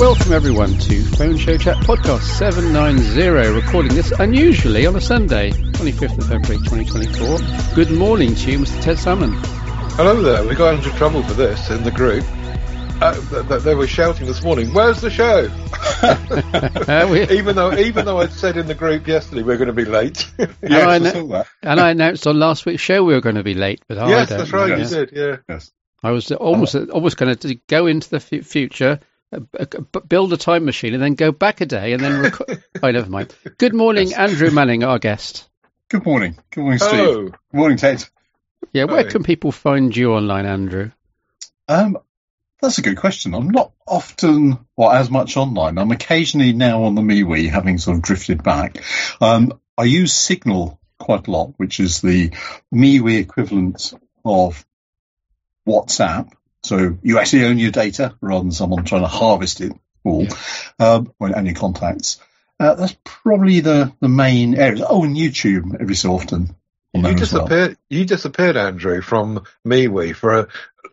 Welcome everyone to Phones Show Chat Podcast 790, recording this unusually on a Sunday, 25th of February 2024. Good morning to you, Mr. Ted Salmon. Hello there. We got into trouble for this in the group. Uh, th- th- they were shouting this morning, "Where's the show?" Even though, even though I said in the group yesterday we're going to be late. and, I I anno- saw that. and I announced on last week's show we were going to be late, but I yes, don't that's right. know. You Yeah. did. Yeah. Yes. I was almost almost going to go into the f- future, b- b- build a time machine, and then go back a day and then record. oh, never mind. Good morning, Andrew Manning, our guest. Good morning. Good morning, Steve. Oh, Good morning, Ted. Yeah, where Hi. can people find you online, Andrew? Um, that's a good question. I'm not often or as much online. I'm occasionally now on the MeWe, having sort of drifted back. Um, I use Signal quite a lot, which is the MeWe equivalent of WhatsApp. So you actually own your data rather than someone trying to harvest it all, um, or- and your contacts. Uh, that's probably the, the main areas. Oh, and YouTube every so often. you as well. disappeared. You disappeared, Andrew, from MeWe for a,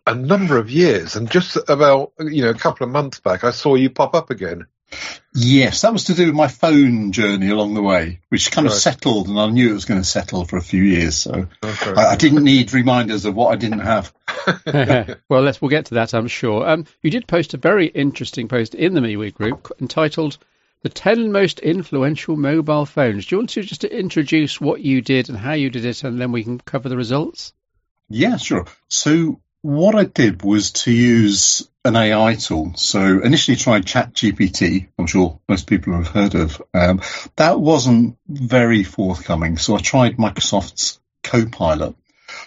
a number of years, and just about you know a couple of months back, I saw you pop up again. Yes, that was to do with my phone journey along the way, which kind of Right. settled, and I knew it was going to settle for a few years. So Okay. I, I didn't need reminders of what I didn't have. well, let's we'll get to that, I'm sure. Um, you did post a very interesting post in the MeWe group entitled "The 10 Most Influential Mobile Phones." Do you want to just introduce what you did and how you did it, and then we can cover the results? Yeah, sure. So what I did was to use an AI tool. So initially tried ChatGPT. I'm sure most people have heard of. Um, that wasn't very forthcoming. So I tried Microsoft's Copilot.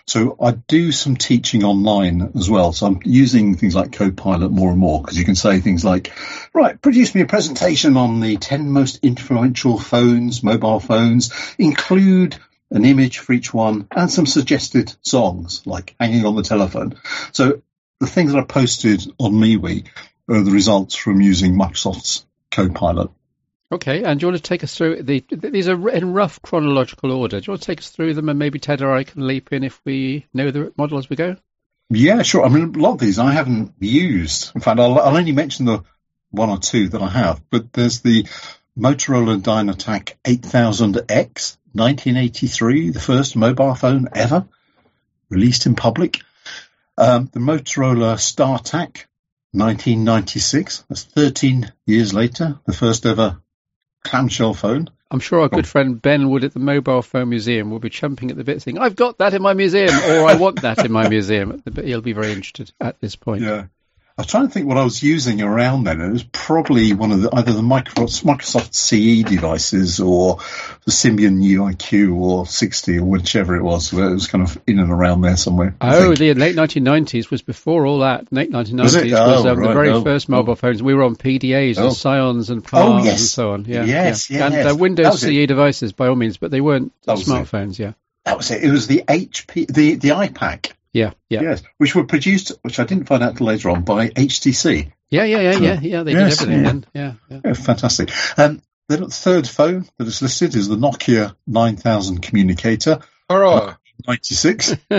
So I do some teaching online as well. So I'm using things like Copilot more and more because you can say things like, right, produce me a presentation on the 10 most influential phones, mobile phones, include an image for each one and some suggested songs like hanging on the telephone. So the things that I posted on MeWe are the results from using Microsoft's Copilot. Okay, and do you want to take us through the? These are in rough chronological order. Do you want to take us through them, and maybe Ted or I can leap in if we know the model as we go? Yeah, sure. I mean, a lot of these I haven't used. In fact, I'll, I'll only mention the one or two that I have. But there's the Motorola Dynatac 8000X, 1983, the first mobile phone ever released in public. Um, the Motorola StarTAC, 1996. That's 13 years later. The first ever clamshell phone. I'm sure our good friend Ben Wood at the Mobile Phone Museum will be chomping at the bit, saying, "I've got that in my museum," or "I want that in my museum." But he'll be very interested at this point. Yeah. I was trying to think what I was using around then. It was probably one of the either the Microsoft, Microsoft CE devices or the Symbian UIQ or 60 or whichever it was. It was kind of in and around there somewhere. Oh, the late 1990s was before all that. Late 1990s Was was? Oh, um, the very Oh, first mobile phones. We were on PDAs and Oh. Psions and Oh, Palms yes. and so on. Yeah, Yes, yeah. and uh, Windows was it. CE devices by all means, but they weren't was it. smartphones. Yeah, That was it. It was the HP, the, the iPAQ. Yeah, yeah, Yes. Which were produced, which I didn't find out till later on, by HTC. yeah, yeah, yeah, yeah. yeah they Yes, did everything yeah. then. Yeah, yeah. Yeah, fantastic. Um, the third phone that is listed is the Nokia 9000 Communicator, Hurrah! 96.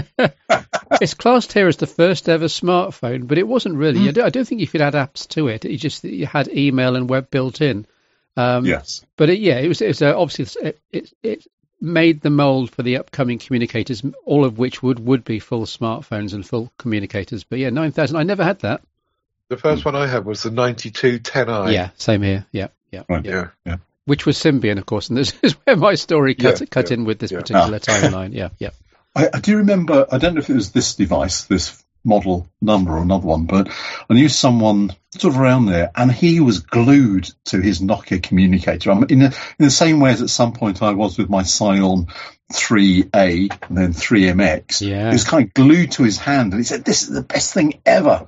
it's classed here as the first ever smartphone, but it wasn't really. Hmm. I, don't, I don't think you could add apps to it. It just you had email and web built in. Um, yes. But it, yeah, it was, it was uh, obviously it, it, it made the mold for the upcoming communicators, all of which would, would be full smartphones and full communicators. But yeah, 9000, I never had that. The first one I had was the 9210i. yeah, same here. Yeah, yeah. Right. Yeah. Which was Symbian, of course, and this is where my story cut, Yeah, cut yeah, in with this yeah. particular Ah. timeline. Yeah, yeah. I, I do remember, I don't know if it was this device, this model number or another one, but I knew someone sort of around there and he was glued to his Nokia communicator. I'm in, a, in the same way as at some point I was with my Psion 3A and then 3MX. Yeah. He was kind of glued to his hand and he said, this is the best thing ever.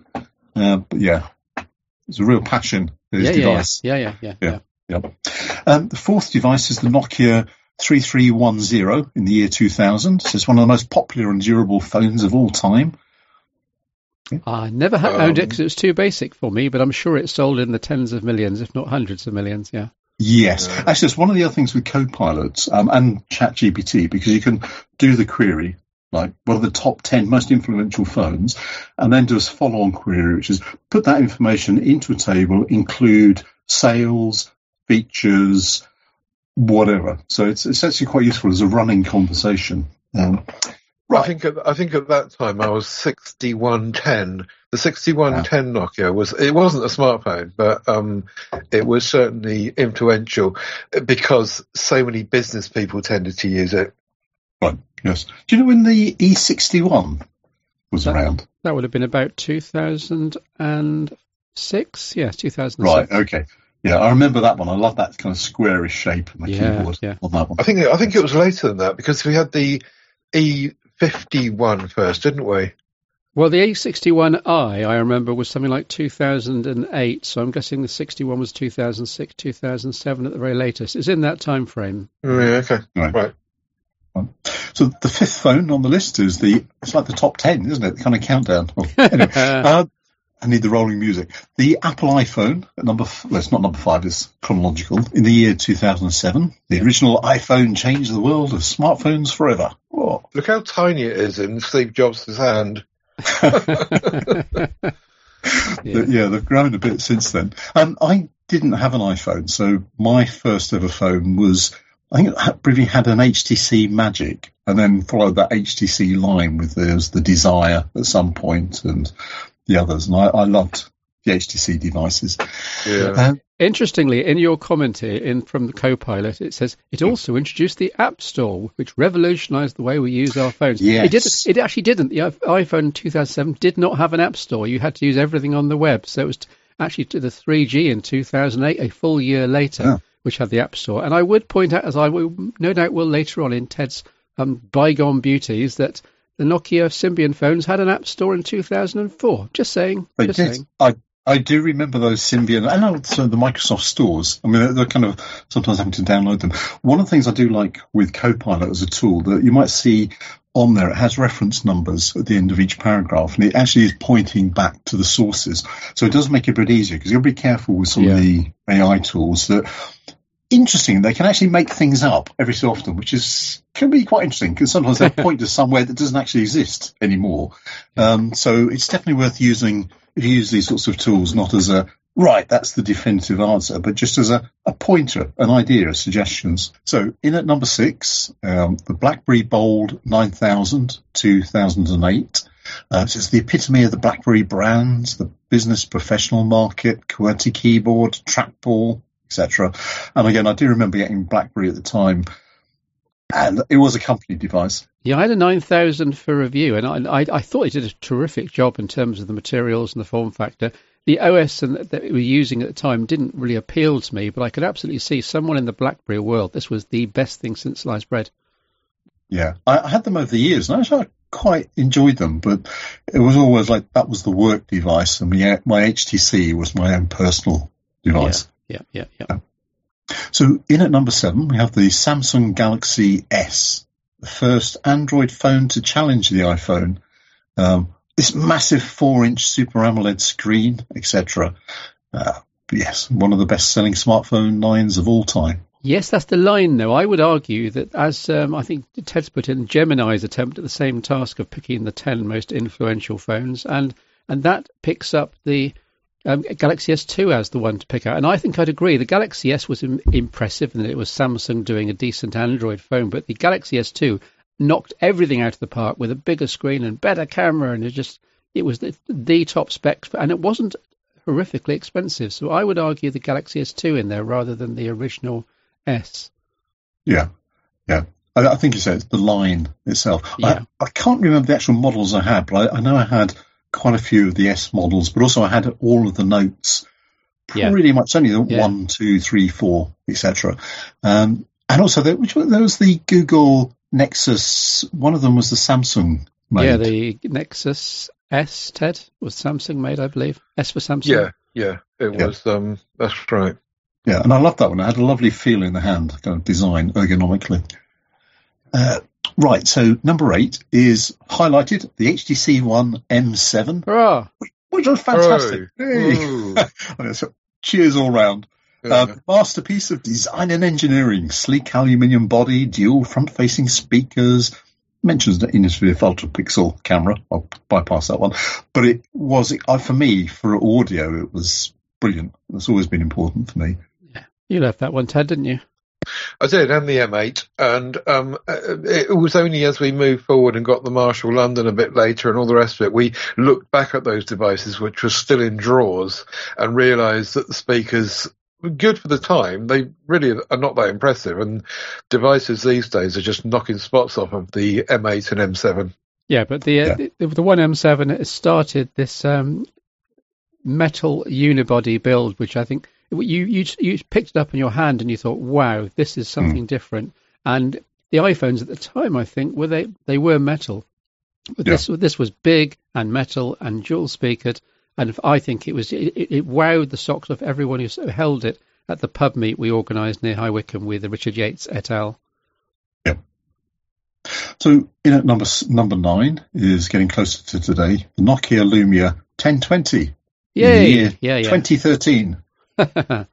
Uh, but yeah, it's a real passion, his Yeah, yeah, yeah, device. yeah, yeah, yeah, yeah. Um, the fourth device is the Nokia 3310 in the year 2000. So it's one of the most popular and durable phones of all time. I never ha- Um, owned it because it was too basic for me, but I'm sure it sold in the tens of millions, if not hundreds of millions. Yeah. Yes, Yeah. actually, it's one of the other things with Copilot um, and ChatGPT because you can do the query like what are the top 10 most influential phones, and then do a follow on query, which is put that information into a table, include sales, features, whatever. So it's, it's actually quite useful as a running conversation. Um, right. I think at, I think at that time I was 6110. The 6110 Nokia was it wasn't a smartphone, but um, it was certainly influential because so many business people tended to use it. Right. Yes. Do you know when the E61 was that, around? That would have been about 2006. Yeah, 2006. Right. Okay. Yeah, I remember that one. I love that kind of squarish shape and the Yeah, keyboard yeah. on that one. I think I think it was later than that because we had the E51 first, didn't we? Well, the E61i, I remember, was something like 2008. So I'm guessing the 61 was 2006, 2007 at the very latest. It's in that time frame. Oh, yeah, okay. Right. Right. So the fifth phone on the list is the. It's like the top ten, isn't it? The kind of countdown. Well, anyway, uh, I need the rolling music. The Apple iPhone at number. F- well, it's not number five. It's chronological. In the year 2007, the original iPhone changed the world of smartphones forever. Whoa. Look how tiny it is in Steve Jobs' hand. yeah. But, yeah, they've grown a bit since then. Um, I didn't have an iPhone, so my first ever phone was, I think it had- briefly had an HTC Magic, and then followed that HTC line with there was the Desire at some point and the others, and I, I loved the HTC devices. Yeah. Um, Interestingly, in your comment here in from the Copilot, it says it also introduced the App Store, which revolutionised the way we use our phones. Yes. It did. It actually didn't. The iPhone 2007 did not have an App Store. You had to use everything on the web. So it was actually to the 3G in 2008, a full year later, Yeah. which had the App Store. And I would point out, as I will, no doubt will later on in Ted's um, bygone beauties, that the Nokia Symbian phones had an App Store in 2004. Just saying. They just did. saying. I I do remember those Symbian and also the Microsoft stores. I mean, they're, they're kind of sometimes having to download them. One of the things I do like with Copilot as a tool that you might see on there, it has reference numbers at the end of each paragraph, and it actually is pointing back to the sources. So it does make it a bit easier because you'll be careful with some Yeah. of the AI tools that. Interesting, they can actually make things up every so often, which is can be quite interesting because sometimes they point to somewhere that doesn't actually exist anymore. Um, so it's definitely worth using use these sorts of tools, not as a right, that's the definitive answer, but just as a, a pointer, an idea, suggestions. So in at number six, um, the BlackBerry Bold 9000 2008. Uh, so it's the epitome of the BlackBerry brands, the business professional market, QWERTY keyboard, trackball, etc. And again, I do remember getting BlackBerry at the time, and it was a company device. Yeah, I had a 9000 for review, and I, I, I thought it did a terrific job in terms of the materials and the form factor. The OS and that we were using at the time didn't really appeal to me, but I could absolutely see someone in the BlackBerry world. This was the best thing since sliced bread. Yeah, I, I had them over the years, and actually I quite enjoyed them. But it was always like that was the work device, and my, my HTC was my own personal device. Yeah, yeah, yeah. So in at number seven, we have the Samsung Galaxy S, the first Android phone to challenge the iPhone. Um, this massive four-inch Super AMOLED screen, etc. Uh, yes, one of the best-selling smartphone lines of all time. Yes, that's the line, though. I would argue that, as um, I think Ted's put in, Gemini's attempt at the same task of picking the 10 most influential phones, and, and that picks up the um, Galaxy S2 as the one to pick out. And I think I'd agree. The Galaxy S was Im- impressive, and it was Samsung doing a decent Android phone, but the Galaxy S2 knocked everything out of the park with a bigger screen and better camera, and it just it was the, the top spec, and it wasn't horrifically expensive. So I would argue the Galaxy S2 in there rather than the original S. Yeah, yeah. I, I think you said it's the line itself. Yeah. I, I can't remember the actual models I had, but I, I know I had quite a few of the S models, but also I had all of the notes. Yeah. Pretty much only the Yeah. one, two, three, four, etc. Um, and also, there, which one? There was the Google Nexus. One of them was the Samsung. Made. Yeah, the Nexus S, Ted, was Samsung made, I believe. S for Samsung. Yeah, yeah, it Yeah. was. Um, that's right. Yeah, and I loved that one. It had a lovely feel in the hand, kind of design ergonomically. Uh, right, so number eight is highlighted the HTC One M7, Hurrah! which was fantastic. Hey. Ooh. Okay, so cheers all round. Yeah. Uh, masterpiece of design and engineering, sleek aluminium body, dual front-facing speakers, mentions the Innisfree ultra pixel camera. I'll bypass that one. But it was, for me, for audio, it was brilliant. It's always been important for me. Yeah. You left that one, Ted, didn't you? I did, and the M8, and um, it was only as we moved forward and got the Marshall London a bit later and all the rest of it, we looked back at those devices, which were still in drawers, and realised that the speakers were good for the time. They really are not that impressive, and devices these days are just knocking spots off of the M8 and M7. Yeah, but the uh, the, the one M7 started this um, metal unibody build, which I think you you you picked it up in your hand and you thought, wow, this is something mm. different. And the iPhones at the time, I think, were they they were metal. But yeah. this this was big and metal and dual speakered, and I think it was it, it, wowed the socks off everyone who held it at the pub meet we organised near High Wycombe with Richard Yates et al. Yeah. So in at number number nine is getting closer to today. The Nokia Lumia 1020. Yay! yeah, yeah. 2013.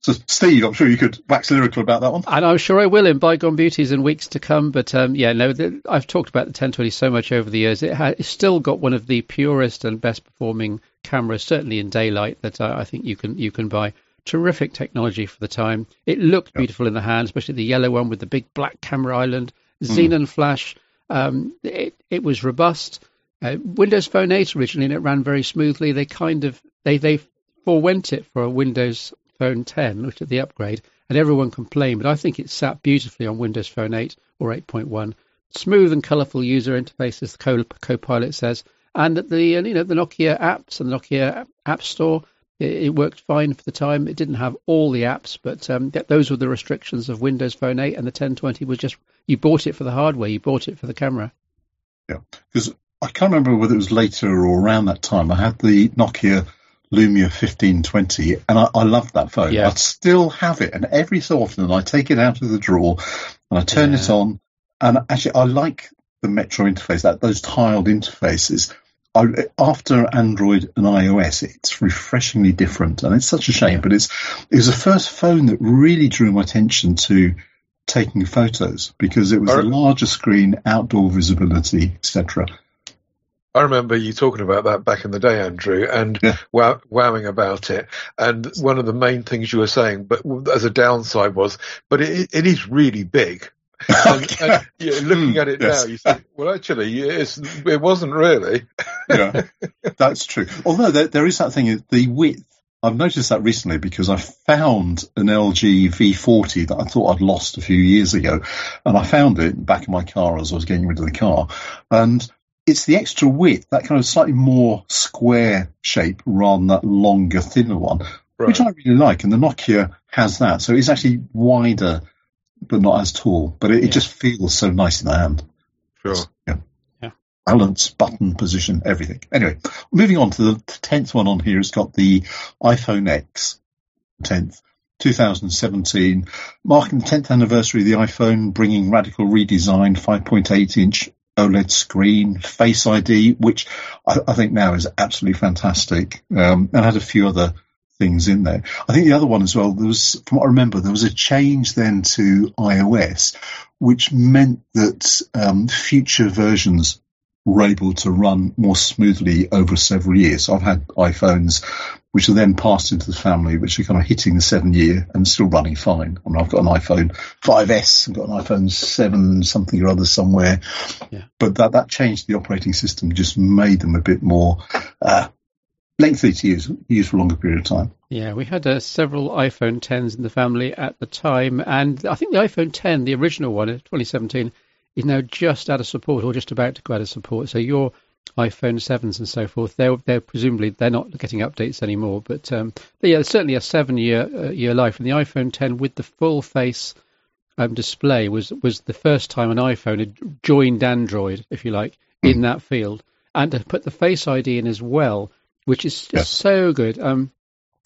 so, Steve, I'm sure you could wax lyrical about that one. And I'm sure I will in bygone beauties and weeks to come. But um, yeah, no, the, I've talked about the 1020 so much over the years. It ha- it's still got one of the purest and best performing cameras, certainly in daylight, that I, I think you can you can buy. Terrific technology for the time. It looked beautiful in the hand, especially the yellow one with the big black camera island, xenon mm. flash. Um, it, it was robust. Uh, Windows Phone 8 originally, and it ran very smoothly. They kind of they they forewent it for a Windows Phone 10, which is the upgrade, and everyone complained, but I think it sat beautifully on Windows Phone 8 or 8.1. Smooth and colourful user interface, as the co-pilot says, and that the you know the Nokia apps and the Nokia App Store, it, it worked fine for the time. It didn't have all the apps, but um, those were the restrictions of Windows Phone 8, and the 1020 was just you bought it for the hardware, you bought it for the camera. Yeah, because I can't remember whether it was later or around that time. I had the Nokia Lumia 1520, and I, I love that phone. Yeah. I still have it, and every so often I take it out of the drawer and I turn yeah. it on, and actually I like the Metro interface, that those tiled interfaces. I, after Android and iOS, it's refreshingly different, and it's such a shame. Yeah. But it's it was the first phone that really drew my attention to taking photos because it was a larger screen, outdoor visibility, etc. I remember you talking about that back in the day, Andrew, and yeah. wow, wowing about it. And one of the main things you were saying, but as a downside was, but it, it is really big. and, and yeah, looking hmm, at it yes. now, you think, well, actually, it wasn't really. yeah, that's true. Although there, there is that thing, the width. I've noticed that recently because I found an LG V40 that I thought I'd lost a few years ago, and I found it back in my car as I was getting rid of the car, and it's the extra width, that kind of slightly more square shape rather than that longer, thinner one, right. which I really like. And the Nokia has that. So it's actually wider, but not as tall. But it, yeah. it just feels so nice in the hand. Sure. Yeah. yeah. Balance, button position, everything. Anyway, moving on to the 10th one on here. It's got the iPhone X 10th. 2017, marking the 10th anniversary of the iPhone, bringing radical redesign, 5.8 inch OLED screen, Face ID, which I, I think now is absolutely fantastic, um, and had a few other things in there. I think the other one as well, there was, from what I remember, there was a change then to iOS, which meant that um, future versions were able to run more smoothly over several years. So I've had iPhones which are then passed into the family, which are kind of hitting the seven year and still running fine. I mean, I've got an iPhone 5S, I've got an iPhone 7 something or other somewhere. Yeah. But that, that changed the operating system, just made them a bit more uh, lengthy to use, use for a longer period of time. Yeah, we had uh, several iPhone 10s in the family at the time, and I think the iPhone 10, the original one, 2017, is now just out of support or just about to go out of support. So your iPhone sevens and so forth. They're they're presumably they're not getting updates anymore, but um, yeah, certainly a seven year uh, year life. And the iPhone 10 with the full face um, display was was the first time an iPhone had joined Android, if you like, mm. in that field, and to put the Face ID in as well, which is just yes. so good. Um,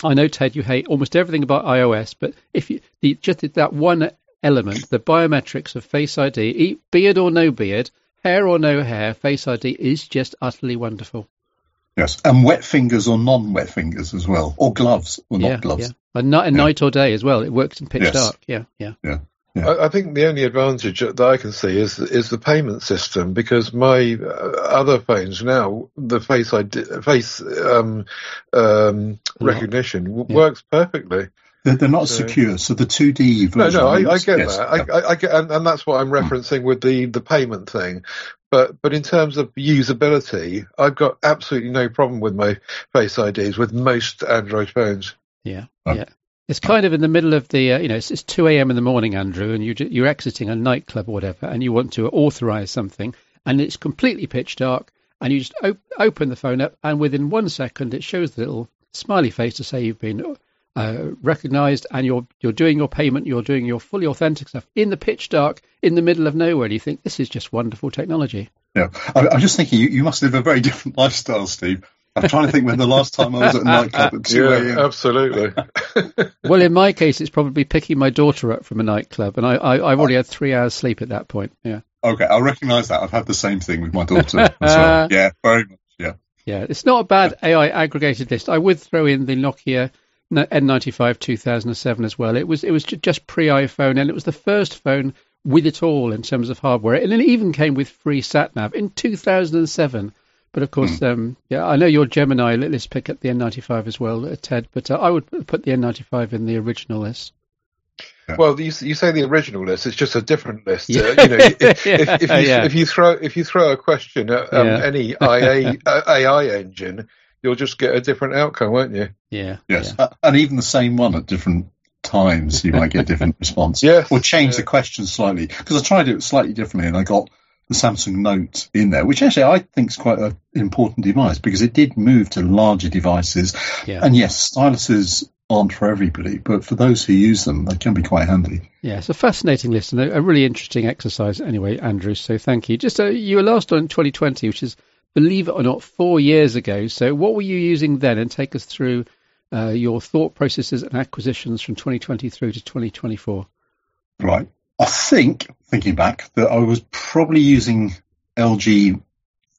I know Ted, you hate almost everything about iOS, but if you the, just that one element, the biometrics of Face ID, beard or no beard, hair or no hair, Face ID is just utterly wonderful. Yes, and wet fingers or non-wet fingers as well, or gloves or yeah, not gloves. Yeah. And not, yeah. night or day as well. It works in pitch yes. dark. Yeah, yeah, yeah. Yeah. I, I, think the only advantage that I can see is is the payment system because my uh, other phones now the face ID, face um, um, recognition yeah. works perfectly. They're, they're not so, secure, so the 2D version. No, no, I, I get yes, that. Yeah. I, I, get, and, and, that's what I'm referencing mm. with the the payment thing. But but in terms of usability, I've got absolutely no problem with my Face IDs with most Android phones. Yeah, oh. yeah. It's kind of in the middle of the, uh, you know, it's, it's 2 a.m. in the morning, Andrew, and you, you're exiting a nightclub or whatever, and you want to authorize something, and it's completely pitch dark, and you just op- open the phone up, and within one second, it shows the little smiley face to say you've been uh, recognized, and you're you're doing your payment, you're doing your fully authentic stuff in the pitch dark, in the middle of nowhere. And you think this is just wonderful technology. Yeah, I, I'm just thinking you, you must live a very different lifestyle, Steve. I'm trying to think when the last time I was at a nightclub at 2 a.m. Yeah, absolutely. well, in my case, it's probably picking my daughter up from a nightclub, and I, I, have already had three hours sleep at that point. Yeah. Okay, I'll recognise that. I've had the same thing with my daughter as well. Yeah, very much. Yeah. Yeah, it's not a bad AI aggregated list. I would throw in the Nokia N95 2007 as well. It was it was just pre iPhone, and it was the first phone with it all in terms of hardware, and it even came with free sat nav in 2007. But of course, mm. um, yeah, I know your Gemini. Let's pick up the N95 as well, uh, Ted. But uh, I would put the N95 in the original list. Well, you, you say the original list; it's just a different list. Yeah. Uh, you know, if, yeah. if, if, you, yeah. if, you, throw if you throw a question at um, any IA, uh, AI engine, you'll just get a different outcome, won't you? Yeah. Yes, uh, and even the same one at different times, you might get a different response. Yes, or change the question slightly because I tried it slightly differently, and I got the Samsung Note in there, which actually I think is quite an important device because it did move to larger devices. Yeah. And yes, styluses aren't for everybody, but for those who use them, they can be quite handy. Yeah, it's a fascinating list and a, really interesting exercise anyway, Andrew. So thank you. Just uh, you were last on 2020, which is, believe it or not, four years ago. So what were you using then? And take us through uh, your thought processes and acquisitions from 2020 through to 2024. Right. I think, thinking back, that I was probably using LG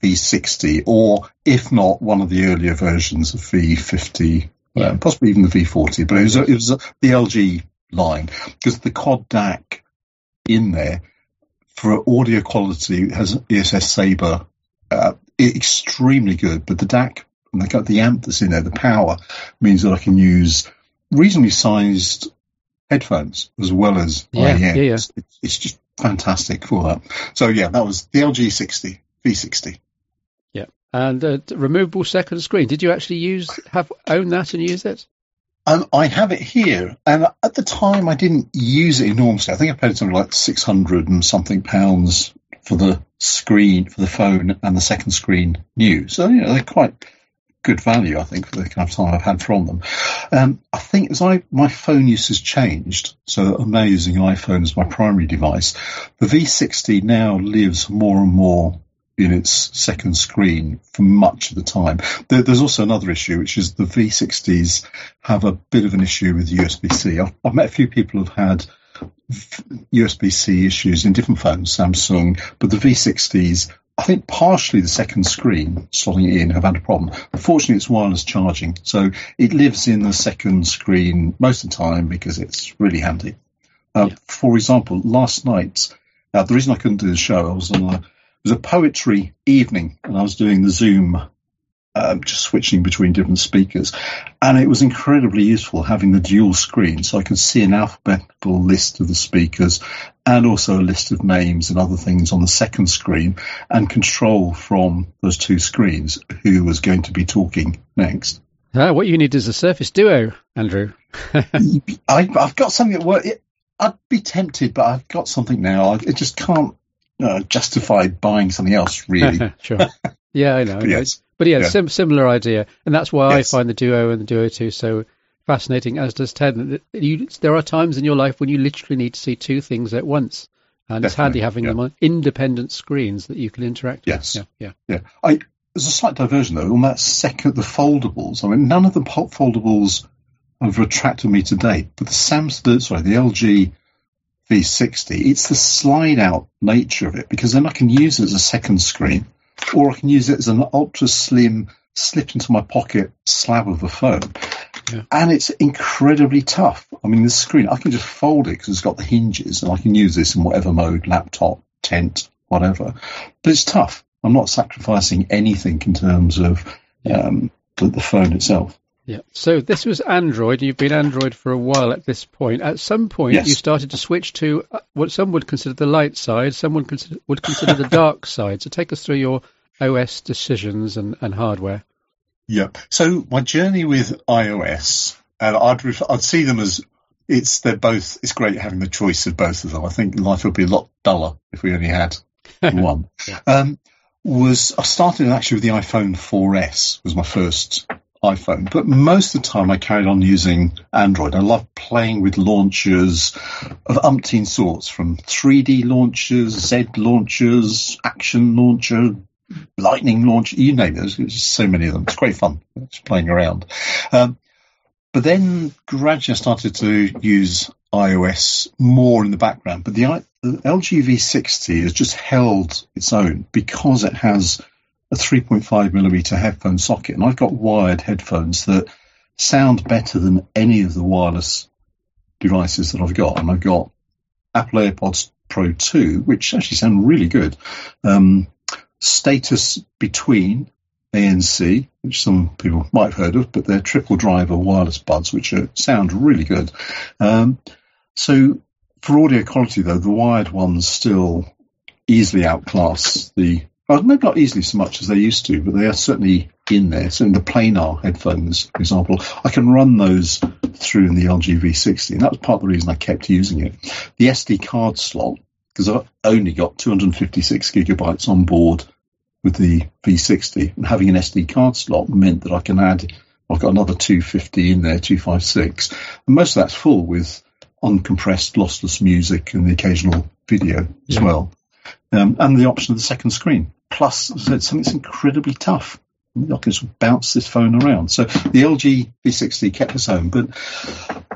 V60, or if not, one of the earlier versions of V50, yeah. um, possibly even the V40. But it was, it was the LG line because the quad DAC in there for audio quality has ESS Sabre, uh, extremely good. But the DAC and the, the amp that's in there, the power means that I can use reasonably sized headphones as well as yeah, yeah, yeah. It's, it's, just fantastic for that. So yeah, that was the LG 60 V60. Yeah, and uh, removable second screen. Did you actually use have own that and use it? Um, I have it here, and at the time I didn't use it enormously. I think I paid something like six hundred and something pounds for the screen for the phone and the second screen new. So you know they're quite good value, I think, for the kind of time I've had from them. Um, I think as I my phone use has changed, so I'm now using iPhone as my primary device. The V60 now lives more and more in its second screen for much of the time. There, there's also another issue, which is the V60s have a bit of an issue with USB-C. I've, I've met a few people who've had USB-C issues in different phones, Samsung, but the V60s I think partially the second screen slotting it in have had a problem. Unfortunately, it's wireless charging, so it lives in the second screen most of the time because it's really handy. Uh, yeah. For example, last night, uh, the reason I couldn't do the show, I was on a, it was a poetry evening, and I was doing the Zoom um, just switching between different speakers. And it was incredibly useful having the dual screen so I could see an alphabetical list of the speakers and also a list of names and other things on the second screen and control from those two screens who was going to be talking next. Ah, what you need is a Surface Duo, Andrew. I, have got something at work. I'd be tempted, but I've got something now. I just can't uh, justify buying something else, really. sure. Yeah, I know. I know. Yes. But yeah, yeah. Sim- similar idea, and that's why yes. I find the Duo and the Duo Two so fascinating. As does Ted. You, there are times in your life when you literally need to see two things at once, and Definitely. it's handy having yeah. them on independent screens that you can interact yes. with. Yeah, yeah, yeah. I, there's a slight diversion though on that second, the foldables. I mean, none of the foldables have attracted me to date, but the Samsung, sorry, the LG V60, it's the slide out nature of it because then I can use it as a second screen or I can use it as an ultra slim slip into my pocket slab of a phone. yeah. and it's incredibly tough. I mean, the screen I can just fold it because it's got the hinges, and I can use this in whatever mode, laptop, tent, whatever. But it's tough. I'm not sacrificing anything in terms of um, the, the phone itself. Yeah. So this was Android. You've been Android for a while at this point. At some point, yes. you started to switch to uh, what some would consider the light side, some would consider, would consider the dark side. So take us through your OS decisions and, and hardware. Yeah. So my journey with iOS, and I'd ref- I'd see them as it's they're both. It's great having the choice of both of them. I think life would be a lot duller if we only had one. yeah. um, was I started actually with the iPhone 4S was my first iPhone, but most of the time I carried on using Android. I love playing with launchers of umpteen sorts, from 3D launchers, Z launchers, Action launcher, Lightning launcher, you name it. There's just so many of them. It's great fun just playing around. Um, but then gradually I started to use iOS more in the background. But the, the LG V60 has just held its own because it has a 3.5 millimeter headphone socket, and I've got wired headphones that sound better than any of the wireless devices that I've got. And I've got Apple AirPods Pro 2, which actually sound really good. Um, status between ANC, which some people might have heard of, but they're triple driver wireless buds, which are, sound really good. Um, so for audio quality, though, the wired ones still easily outclass the well, maybe not easily so much as they used to, but they are certainly in there. So in the planar headphones, for example, I can run those through in the LG V60, and that was part of the reason I kept using it. The SD card slot, because I've only got 256 gigabytes on board with the V60, and having an SD card slot meant that I can add, I've got another 250 in there, 256, and most of that's full with uncompressed, lossless music and the occasional video yeah. as well um, and the option of the second screen. Plus, it's something that's incredibly tough. I can just bounce this phone around. So the LG V60 kept us home, but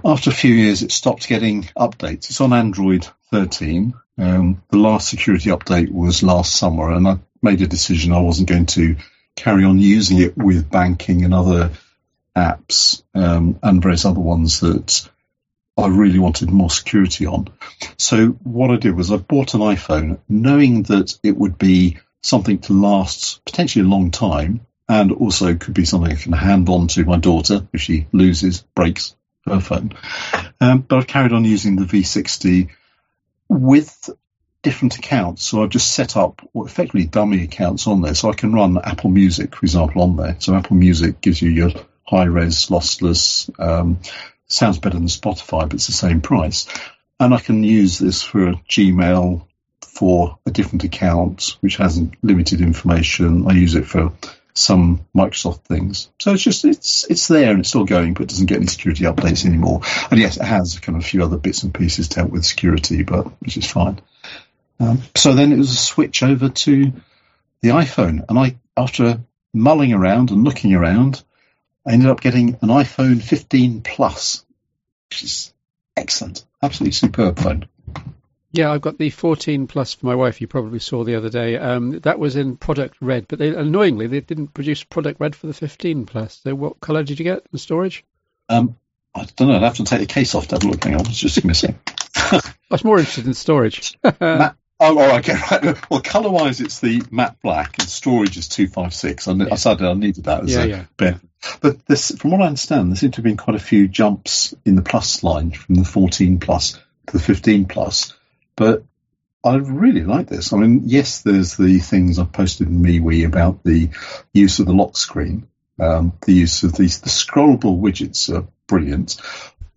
after a few years, it stopped getting updates. It's on Android 13. Um, the last security update was last summer, and I made a decision I wasn't going to carry on using it with banking and other apps um, and various other ones that I really wanted more security on. So what I did was I bought an iPhone knowing that it would be something to last potentially a long time and also could be something I can hand on to my daughter if she loses, breaks her phone. Um, but I've carried on using the V60 with different accounts. So I've just set up effectively dummy accounts on there. So I can run Apple Music, for example, on there. So Apple Music gives you your high res, lossless, um, sounds better than Spotify, but it's the same price. And I can use this for Gmail for a different account, which has limited information. I use it for some Microsoft things. So it's just it's it's there and it's still going, but it doesn't get any security updates anymore. And yes, it has kind of a few other bits and pieces to help with security, but which is fine. Um, so then it was a switch over to the iPhone, and I after mulling around and looking around, I ended up getting an iPhone 15 Plus, which is excellent, absolutely superb phone. Yeah, I've got the 14 Plus for my wife. You probably saw the other day. Um, that was in product red, but they, annoyingly they didn't produce product red for the 15 Plus. So, what colour did you get in storage? Um, I don't know. I'd have to take the case off to have a look. Hang on, it's just missing. I was more interested in storage. Oh, oh, okay, right. Well, colour wise, it's the matte black, and storage is two five six. I, yeah. I decided I needed that as yeah, a yeah. benefit. But this, from what I understand, there seem to have been quite a few jumps in the plus line from the 14 plus to the 15 plus. But I really like this. I mean, yes, there's the things I've posted in MeWe about the use of the lock screen, um, the use of these the scrollable widgets are brilliant.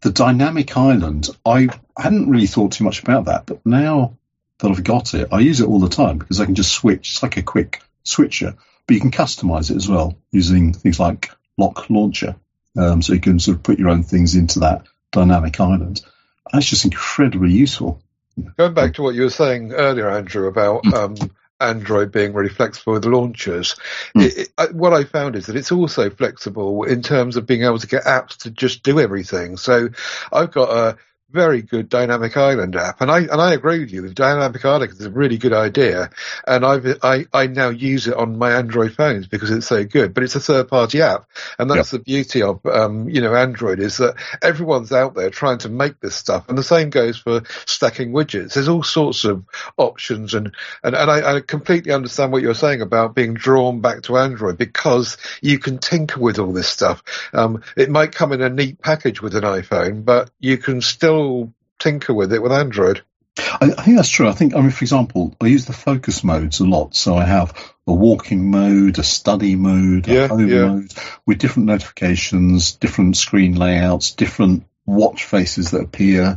The dynamic island, I hadn't really thought too much about that, but now that I've got it, I use it all the time because I can just switch. It's like a quick switcher, but you can customize it as well using things like Lock Launcher. Um, so you can sort of put your own things into that dynamic island. That's just incredibly useful. Going back to what you were saying earlier, Andrew, about mm. um, Android being really flexible with launchers, mm. it, it, what I found is that it's also flexible in terms of being able to get apps to just do everything. So I've got a very good Dynamic Island app, and I and I agree with you. The Dynamic Island is a really good idea, and I've, I I now use it on my Android phones because it's so good. But it's a third party app, and that's yep. the beauty of um, you know Android is that everyone's out there trying to make this stuff, and the same goes for stacking widgets. There's all sorts of options, and and, and I, I completely understand what you're saying about being drawn back to Android because you can tinker with all this stuff. Um, it might come in a neat package with an iPhone, but you can still tinker with it with Android. I, I, think that's true. I think, I mean, for example, I use the focus modes a lot. So I have a walking mode, a study mode, a yeah, home yeah. mode with different notifications, different screen layouts, different watch faces that appear,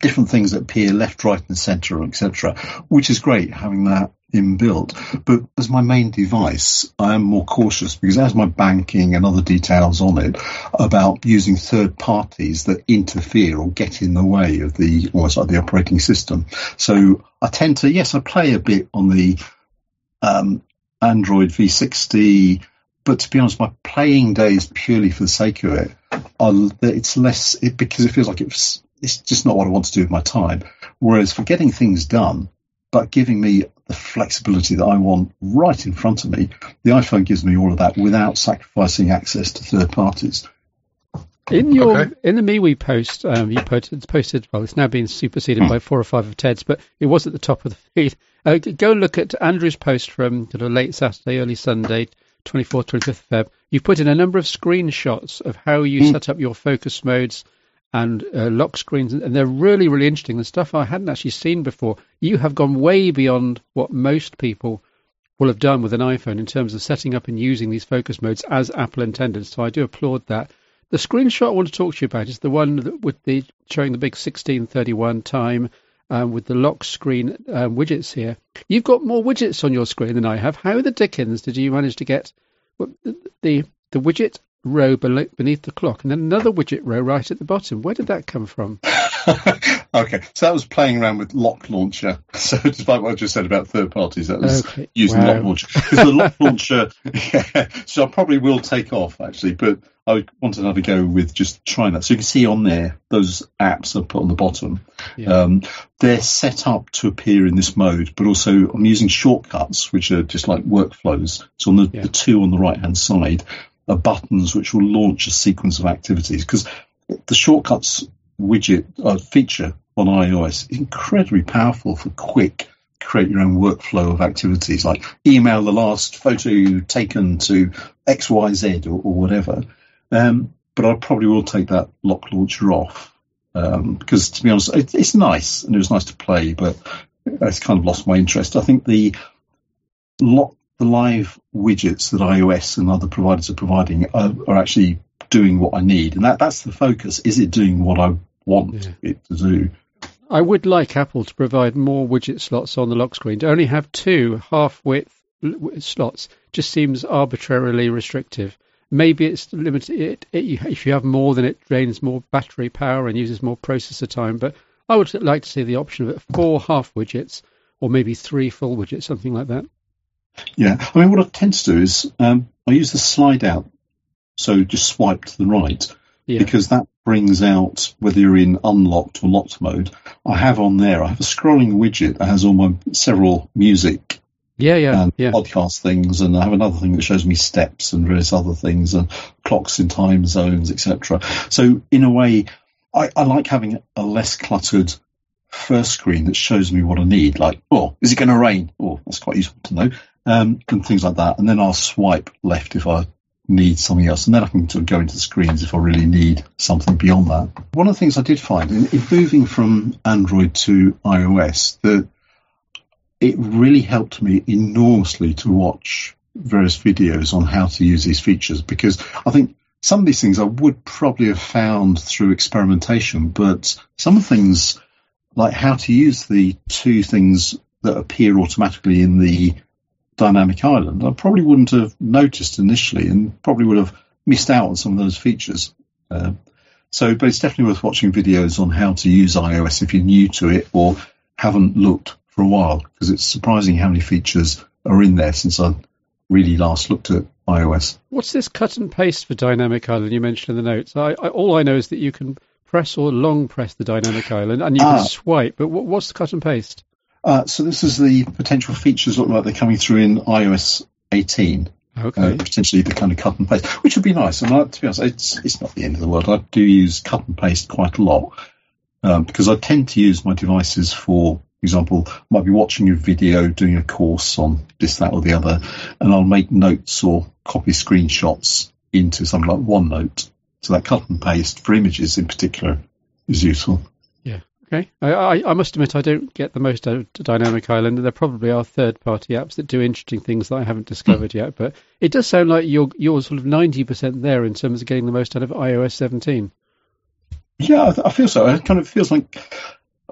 different things that appear left, right, and centre, etc. Which is great having that inbuilt. But as my main device, I am more cautious because has my banking and other details on it about using third parties that interfere or get in the way of the almost like the operating system. So I tend to, yes, I play a bit on the um, Android V60, but to be honest, my playing day is purely for the sake of it. It's less it, because it feels like it's it's just not what I want to do with my time. Whereas for getting things done, but giving me the flexibility that I want right in front of me. The iPhone gives me all of that without sacrificing access to third parties. In your okay. in the MeWe post, um, you posted, posted well, it's now been superseded hmm. by four or five of Ted's, but it was at the top of the feed. Uh, go look at Andrew's post from sort of late Saturday, early Sunday, 24th, 25th Feb. You've put in a number of screenshots of how you hmm. set up your focus modes and uh, lock screens, and they're really, really interesting. The stuff I hadn't actually seen before. You have gone way beyond what most people will have done with an iPhone in terms of setting up and using these focus modes as Apple intended. So I do applaud that. The screenshot I want to talk to you about is the one that with the showing the big 1631 time um, with the lock screen um, widgets here. You've got more widgets on your screen than I have. How the dickens did you manage to get the the, the widget row beneath the clock, and then another widget row right at the bottom. Where did that come from? okay, so that was playing around with Lock Launcher. So, despite what I just said about third parties, that was okay. using wow. Lock Launcher. Because the Lock Launcher, yeah, so I probably will take off actually, but I want to have a go with just trying that. So you can see on there those apps I put on the bottom. Yeah. Um, they're set up to appear in this mode, but also I'm using shortcuts, which are just like workflows. So on the, yeah. the two on the right hand side, are buttons which will launch a sequence of activities because the shortcuts widget uh, feature on iOS is incredibly powerful for quick create your own workflow of activities like email the last photo you taken to XYZ or, or whatever. Um, but I probably will take that lock launcher off um, because, to be honest, it, it's nice and it was nice to play, but it's kind of lost my interest. I think the lock the live widgets that iOS and other providers are providing are, are actually doing what I need, and that that's the focus. Is it doing what I want yeah. it to do? I would like Apple to provide more widget slots on the lock screen. To only have two half width slots just seems arbitrarily restrictive. Maybe it's limited. It, it, if you have more, then it drains more battery power and uses more processor time. But I would like to see the option of four half widgets or maybe three full widgets, something like that. Yeah, I mean, what I tend to do is um, I use the slide out, so just swipe to the right, yeah. because that brings out whether you're in unlocked or locked mode. I have on there, I have a scrolling widget that has all my several music yeah, yeah, and yeah. podcast things, and I have another thing that shows me steps and various other things, and clocks in time zones, etc. So in a way, I, I, like having a less cluttered first screen that shows me what I need. Like, oh, is it going to rain? Oh, that's quite useful to know um, and things like that. And then I'll swipe left if I need something else, and then I can sort of go into the screens if I really need something beyond that. One of the things I did find in, in moving from Android to iOS that it really helped me enormously to watch various videos on how to use these features because I think some of these things I would probably have found through experimentation, but some of things like how to use the two things that appear automatically in the Dynamic Island, I probably wouldn't have noticed initially and probably would have missed out on some of those features. Uh, so, but it's definitely worth watching videos on how to use iOS if you're new to it or haven't looked for a while because it's surprising how many features are in there since I really last looked at iOS. What's this cut and paste for Dynamic Island you mentioned in the notes? I, I, all I know is that you can press or long press the dynamic island, and you Ah. can swipe. But what, what's the cut and paste? Uh, so this is the potential features look like they're coming through in iOS 18. Okay. Uh, potentially the kind of cut and paste, which would be nice. And I, to be honest, it's it's not the end of the world. I do use cut and paste quite a lot um, because I tend to use my devices for, for example, I might be watching a video, doing a course on this, that, or the other, and I'll make notes or copy screenshots into something like OneNote. So that cut and paste for images in particular is useful. Okay. I, I, I must admit I don't get the most out of Dynamic Island. There probably are third-party apps that do interesting things that I haven't discovered yet. But it does sound like you're you're sort of ninety percent there in terms of getting the most out of iOS 17. Yeah, I, I feel so. It kind of feels like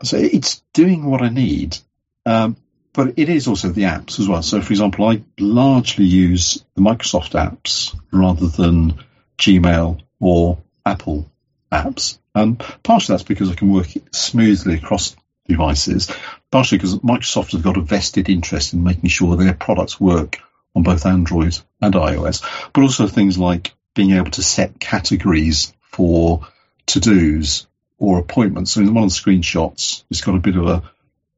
so it's doing what I need, um, but it is also the apps as well. So, for example, I largely use the Microsoft apps rather than Gmail or Apple apps, and partially that's because I can work smoothly across devices. Partially because Microsoft has got a vested interest in making sure their products work on both Android and iOS, but also things like being able to set categories for to dos or appointments. So in one of the screenshots, it's got a bit of a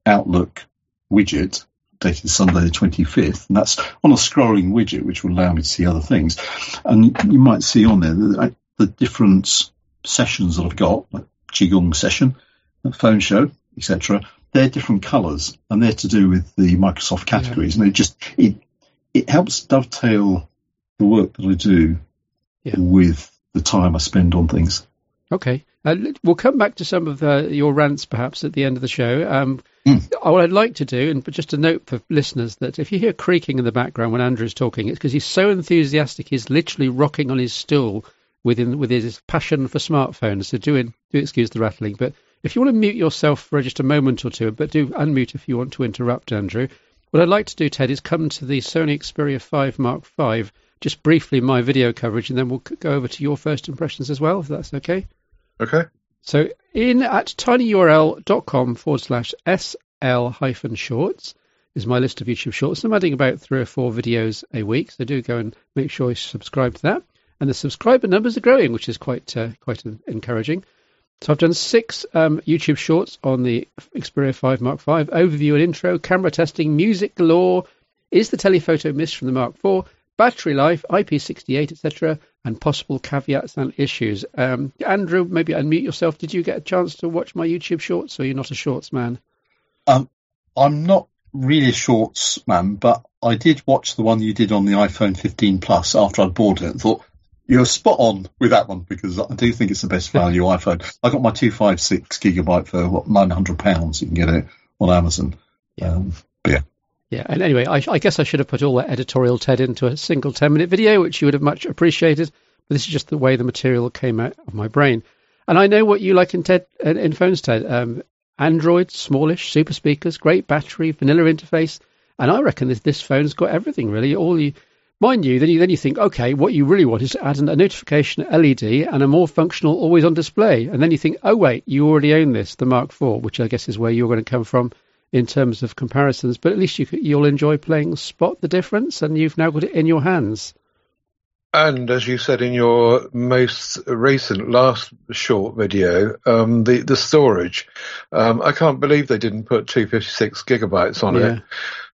Outlook widget dated Sunday the 25th, and that's on a scrolling widget, which will allow me to see other things. And you might see on there the, the sessions that I've got, like Qigong session, phone show, etc. They're different colours, and they're to do with the Microsoft categories, and it just it it helps dovetail the work that I do Yeah. with the time I spend on things. Okay. Uh, we'll come back to some of uh, your rants perhaps at the end of the show. Um, Mm. What I'd like to do, and just a note for listeners, that if you hear creaking in the background when Andrew's talking, it's because he's so enthusiastic, he's literally rocking on his stool within with his passion for smartphones. So do, in, do excuse the rattling. But if you want to mute yourself for just a moment or two, but do unmute if you want to interrupt Andrew. What I'd like to do, Ted, is come to the Sony Xperia 5 Mark V, just briefly my video coverage, and then we'll go over to your first impressions as well, if that's okay. Okay. So in at tinyurl.com forward slash sl hyphen shorts is my list of YouTube shorts. I'm adding about three or four videos a week, so do go and make sure you subscribe to that. And the subscriber numbers are growing, which is quite uh, quite encouraging. So I've done six um, YouTube shorts on the Xperia 5 Mark V, overview and intro, camera testing, music galore, is the telephoto missed from the Mark IV, battery life, IP68, etc., and possible caveats and issues. Um, Andrew, maybe unmute yourself. Did you get a chance to watch my YouTube shorts, or you're not a shorts man? Um, I'm not really a shorts man, but I did watch the one you did on the iPhone 15 Plus after I'd bought it and thought you're spot on with that one because I do think it's the best value iPhone. I got my 256 gigabyte for what 900 pounds. You can get it on Amazon. Yeah. Um, yeah. Yeah, and anyway, I, I guess I should have put all that editorial Ted into a single 10 minute video, which you would have much appreciated. But this is just the way the material came out of my brain. And I know what you like in Ted in, in phones, Ted. Um, Android, smallish, super speakers, great battery, vanilla interface, and I reckon this this phone's got everything really. All you, mind you, then you then you think, okay, what you really want is to add an, a notification LED and a more functional always on display, and then you think, oh wait, you already own this, the Mark IV, which I guess is where you're going to come from in terms of comparisons. But at least you you'll enjoy playing Spot the Difference, and you've now got it in your hands. And as you said in your most recent last short video, um, the the storage, um, I can't believe they didn't put 256 gigabytes on Yeah. it.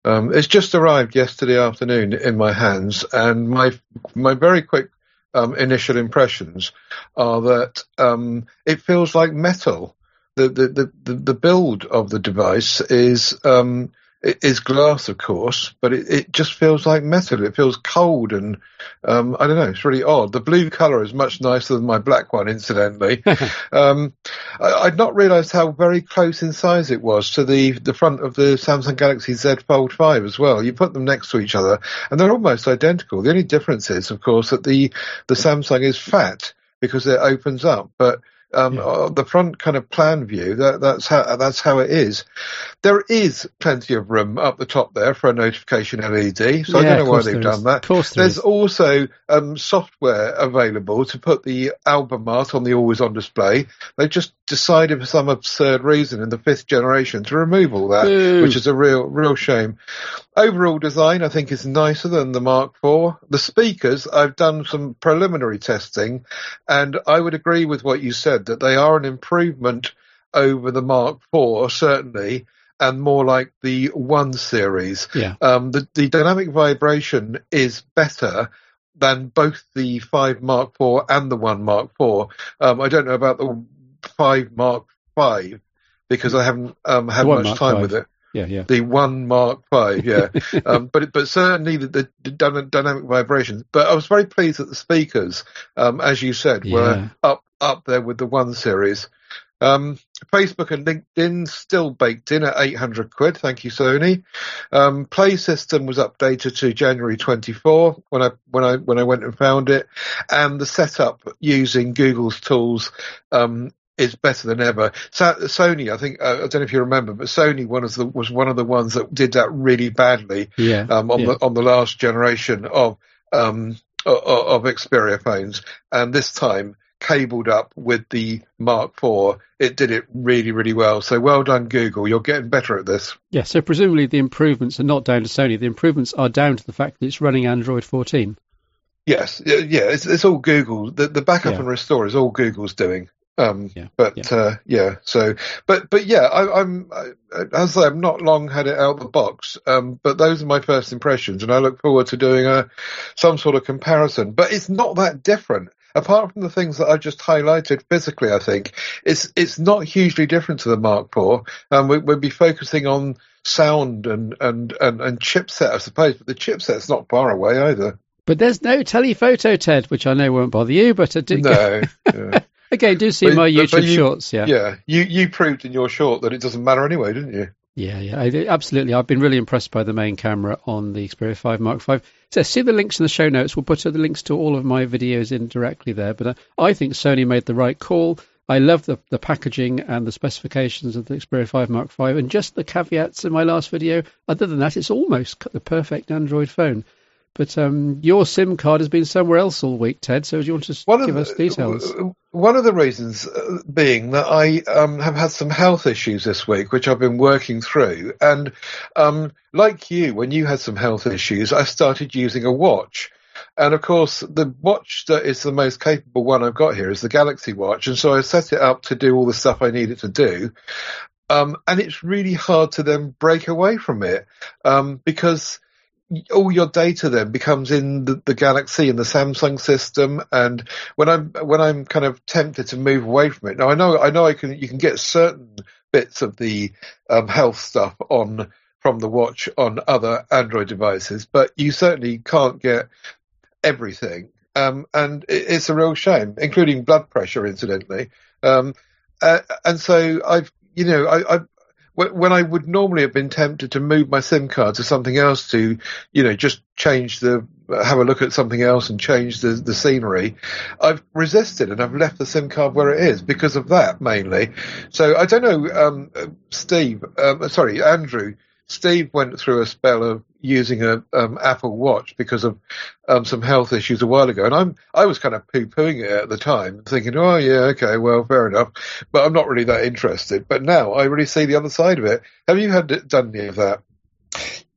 Um, it's just arrived yesterday afternoon in my hands, and my my very quick um, initial impressions are that um, it feels like metal. The the, the, the build of the device is um, it is glass, of course, but it, it just feels like metal. It feels cold and um, I don't know. It's really odd. The blue color is much nicer than my black one, incidentally. um, I, I'd not realised how very close in size it was to the the front of the Samsung Galaxy Z Fold 5 as well. You put them next to each other, and they're almost identical. The only difference is, of course, that the the Samsung is fat because it opens up, but um, Yeah. uh, the front kind of plan view, that, that's how that's how it is. There is plenty of room up the top there for a notification LED, so I don't know why they've done is. that. Of course there There's is. also um, software available to put the album art on the always on display. They've just decided for some absurd reason in the fifth generation to remove all that, Boo. which is a real real shame. Overall design, I think, is nicer than the Mark IV. The speakers, I've done some preliminary testing, and I would agree with what you said said that they are an improvement over the Mark IV, certainly, and more like the One series. Yeah. Um, the, the dynamic vibration is better than both the 5 Mark IV and the 1 Mark IV. Um, I don't know about the 5 Mark V because I haven't um, had much Mark time V. with it. Yeah, yeah. The 1 Mark V, yeah. um, but but certainly the, the, dynamic vibrations. But I was very pleased that the speakers, um, as you said, Yeah. were up up there with the 1 series. Um, Facebook and LinkedIn still baked in at 800 quid. Thank you, Sony. Um, Play System was updated to January 24 when I when I when I went and found it, and the setup using Google's tools um, is better than ever. So, Sony, I think uh, I don't know if you remember, but Sony one of the, was one of the ones that did that really badly Yeah. um, on yeah. the on the last generation of um, o- o- of Xperia phones, and this time cabled up with the Mark IV, it did it really really well. So well done, Google. You're getting better at this. Yeah, so presumably the improvements are not down to Sony. The improvements are down to the fact that it's running Android 14. Yes, yeah, yeah it's, it's all Google. The, the backup Yeah. and restore is all Google's doing. Um, Yeah, but yeah. Uh, yeah, so but but yeah, I, I'm I, as I say, I've not long had it out of the box. Um, but those are my first impressions, and I look forward to doing a some sort of comparison. But it's not that different. Apart from the things that I just highlighted physically, I think it's it's not hugely different to the Mark IV. Um, we, we'll be focusing on sound and, and, and, and chipset, I suppose, but the chipset's not far away either. But there's no telephoto, Ted, which I know won't bother you, but I do, No, yeah. again, do see But- my YouTube you- shorts. Yeah. yeah, you you proved in your short that it doesn't matter anyway, didn't you? Yeah, yeah, I absolutely. I've been really impressed by the main camera on the Xperia 5 Mark V. So see the links in the show notes. We'll put the links to all of my videos in directly there. But uh, I think Sony made the right call. I love the, the packaging and the specifications of the Xperia 5 Mark 5, and just the caveats in my last video. Other than that, it's almost the perfect Android phone. But um, your SIM card has been somewhere else all week, Ted. So do you want to give of us details? One of the reasons uh, being that I um, have had some health issues this week, which I've been working through. And um, like you, when you had some health issues, I started using a watch. And of course, the watch that is the most capable one I've got here is the Galaxy Watch. And so I set it up to do all the stuff I need it to do. Um, and it's really hard to then break away from it um, because all your data then becomes in the, the Galaxy and the Samsung system. And when I'm when I'm kind of tempted to move away from it, now I know I know I can you can get certain bits of the um, health stuff on from the watch on other Android devices, but you certainly can't get everything. Um, and it, it's a real shame, including blood pressure, incidentally. Um, uh, and so I've, you know, I, I, when I would normally have been tempted to move my SIM card to something else to, you know, just change the, have a look at something else and change the, the scenery, I've resisted and I've left the SIM card where it is because of that mainly. So I don't know, um, Steve, um, sorry, Andrew, Steve went through a spell of using a um, Apple Watch because of um, some health issues a while ago, and I'm I was kind of poo pooing it at the time, thinking, oh yeah, okay, well, fair enough, but I'm not really that interested. But now I really see the other side of it. Have you had done any of that?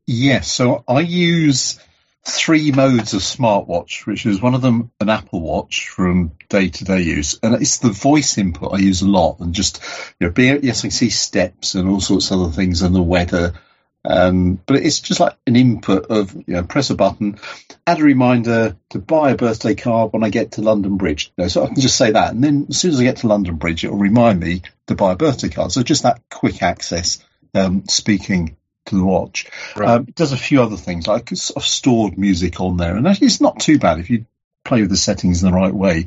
Yes, so I use three modes of smartwatch, which is one of them an Apple Watch from day to day use, and it's the voice input I use a lot, and just you know, yes, I can see steps and all sorts of other things and the weather. Um, but it's just like an input of you know, press a button, add a reminder to buy a birthday card when I get to London Bridge. You know, so I can just say that, and then as soon as I get to London Bridge, it'll remind me to buy a birthday card. So just that quick access, um, speaking to the watch. Right. Um, it does a few other things, like of stored music on there, and actually it's not too bad if you play with the settings in the right way.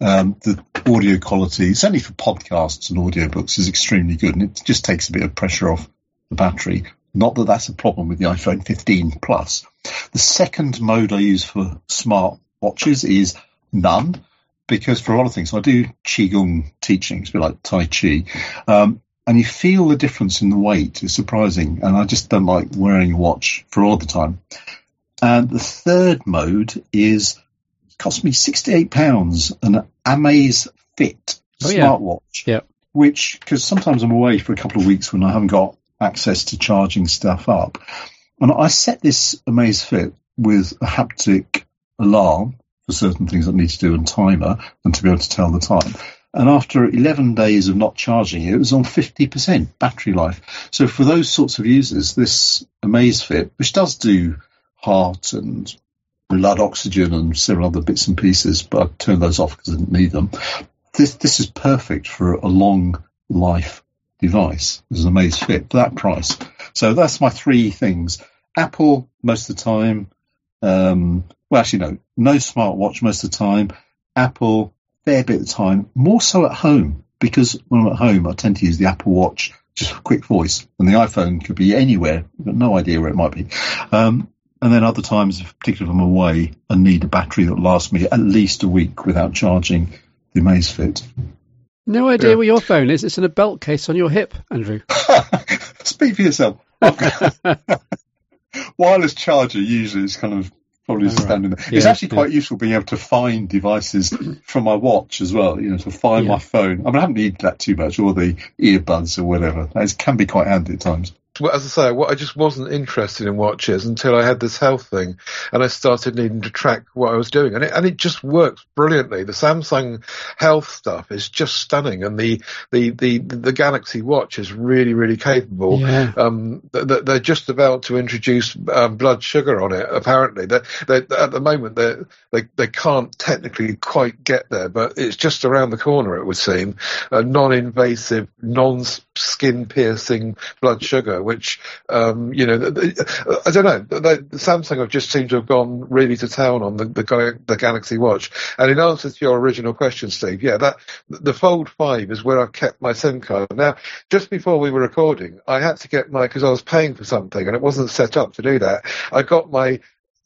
Um, the audio quality, certainly for podcasts and audiobooks, is extremely good, and it just takes a bit of pressure off the battery. Not that that's a problem with the iPhone 15 Plus. The second mode I use for smart watches is none, because for a lot of things, I do Qigong teaching, it's a bit like Tai Chi. Um, and you feel the difference in the weight. It's surprising. And I just don't like wearing a watch for all the time. And the third mode is cost me £68, an Amaze Fit Oh, yeah. smartwatch. Yeah. Which, because sometimes I'm away for a couple of weeks when I haven't got access to charging stuff up. And I set this Amazfit with a haptic alarm for certain things I need to do and timer and to be able to tell the time. And after 11 days of not charging it, it was on 50% battery life. So for those sorts of users, this Amazfit, which does do heart and blood oxygen and several other bits and pieces, but I turned those off because I didn't need them. This this is perfect for a long life device. It's an Amazfit for that price. So that's my three things. Apple most of the time. Um, well, actually, no, no smartwatch most of the time. Apple, fair bit of time. More so at home because when I'm at home, I tend to use the Apple Watch just for quick voice, and the iPhone could be anywhere. I've got no idea where it might be. Um, and then other times, particularly if I'm away, I need a battery that lasts me at least a week without charging the Amazfit. No idea yeah. where your phone is. It's in a belt case on your hip, Andrew. Speak for yourself. Wireless charger usually is kind of probably oh, standing there. Yeah, it's actually quite yeah. useful being able to find devices from my watch as well, you know, to find my phone. I mean, I haven't needed that too much, or the earbuds or whatever. That can be quite handy at times as I say, what I just wasn't interested in watches until I had this health thing, and I started needing to track what I was doing, and it and it just works brilliantly. The Samsung Health stuff is just stunning, and the the the, the Galaxy Watch is really really capable. Yeah. Um, they're just about to introduce um, blood sugar on it. Apparently, they they at the moment they they they can't technically quite get there, but it's just around the corner. It would seem a non-invasive, non-skin piercing blood sugar which um, you know, I don't know. The, Samsung have just seemed to have gone really to town on the, the, the Galaxy Watch. And in answer to your original question, Steve, yeah, that the Fold Five is where I've kept my SIM card. Now, just before we were recording, I had to get my because I was paying for something and it wasn't set up to do that. I got my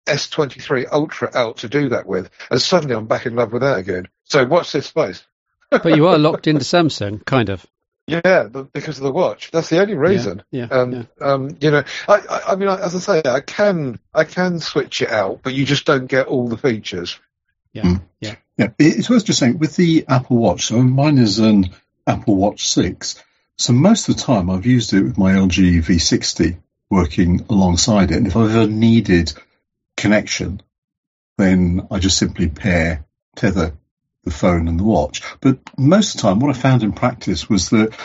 S23 Ultra out to do that with, and suddenly I'm back in love with that again. So watch this space. but you are locked into Samsung, kind of. Yeah, because of the watch. That's the only reason. Yeah. yeah, um, yeah. Um, you know, I, I, I mean, as I say, I can, I can switch it out, but you just don't get all the features. Yeah. Mm. Yeah. Yeah. It's worth just saying with the Apple Watch. So mine is an Apple Watch Six. So most of the time I've used it with my LG V60 working alongside it. And if I've ever needed connection, then I just simply pair tether the phone and the watch. But most of the time, what I found in practice was that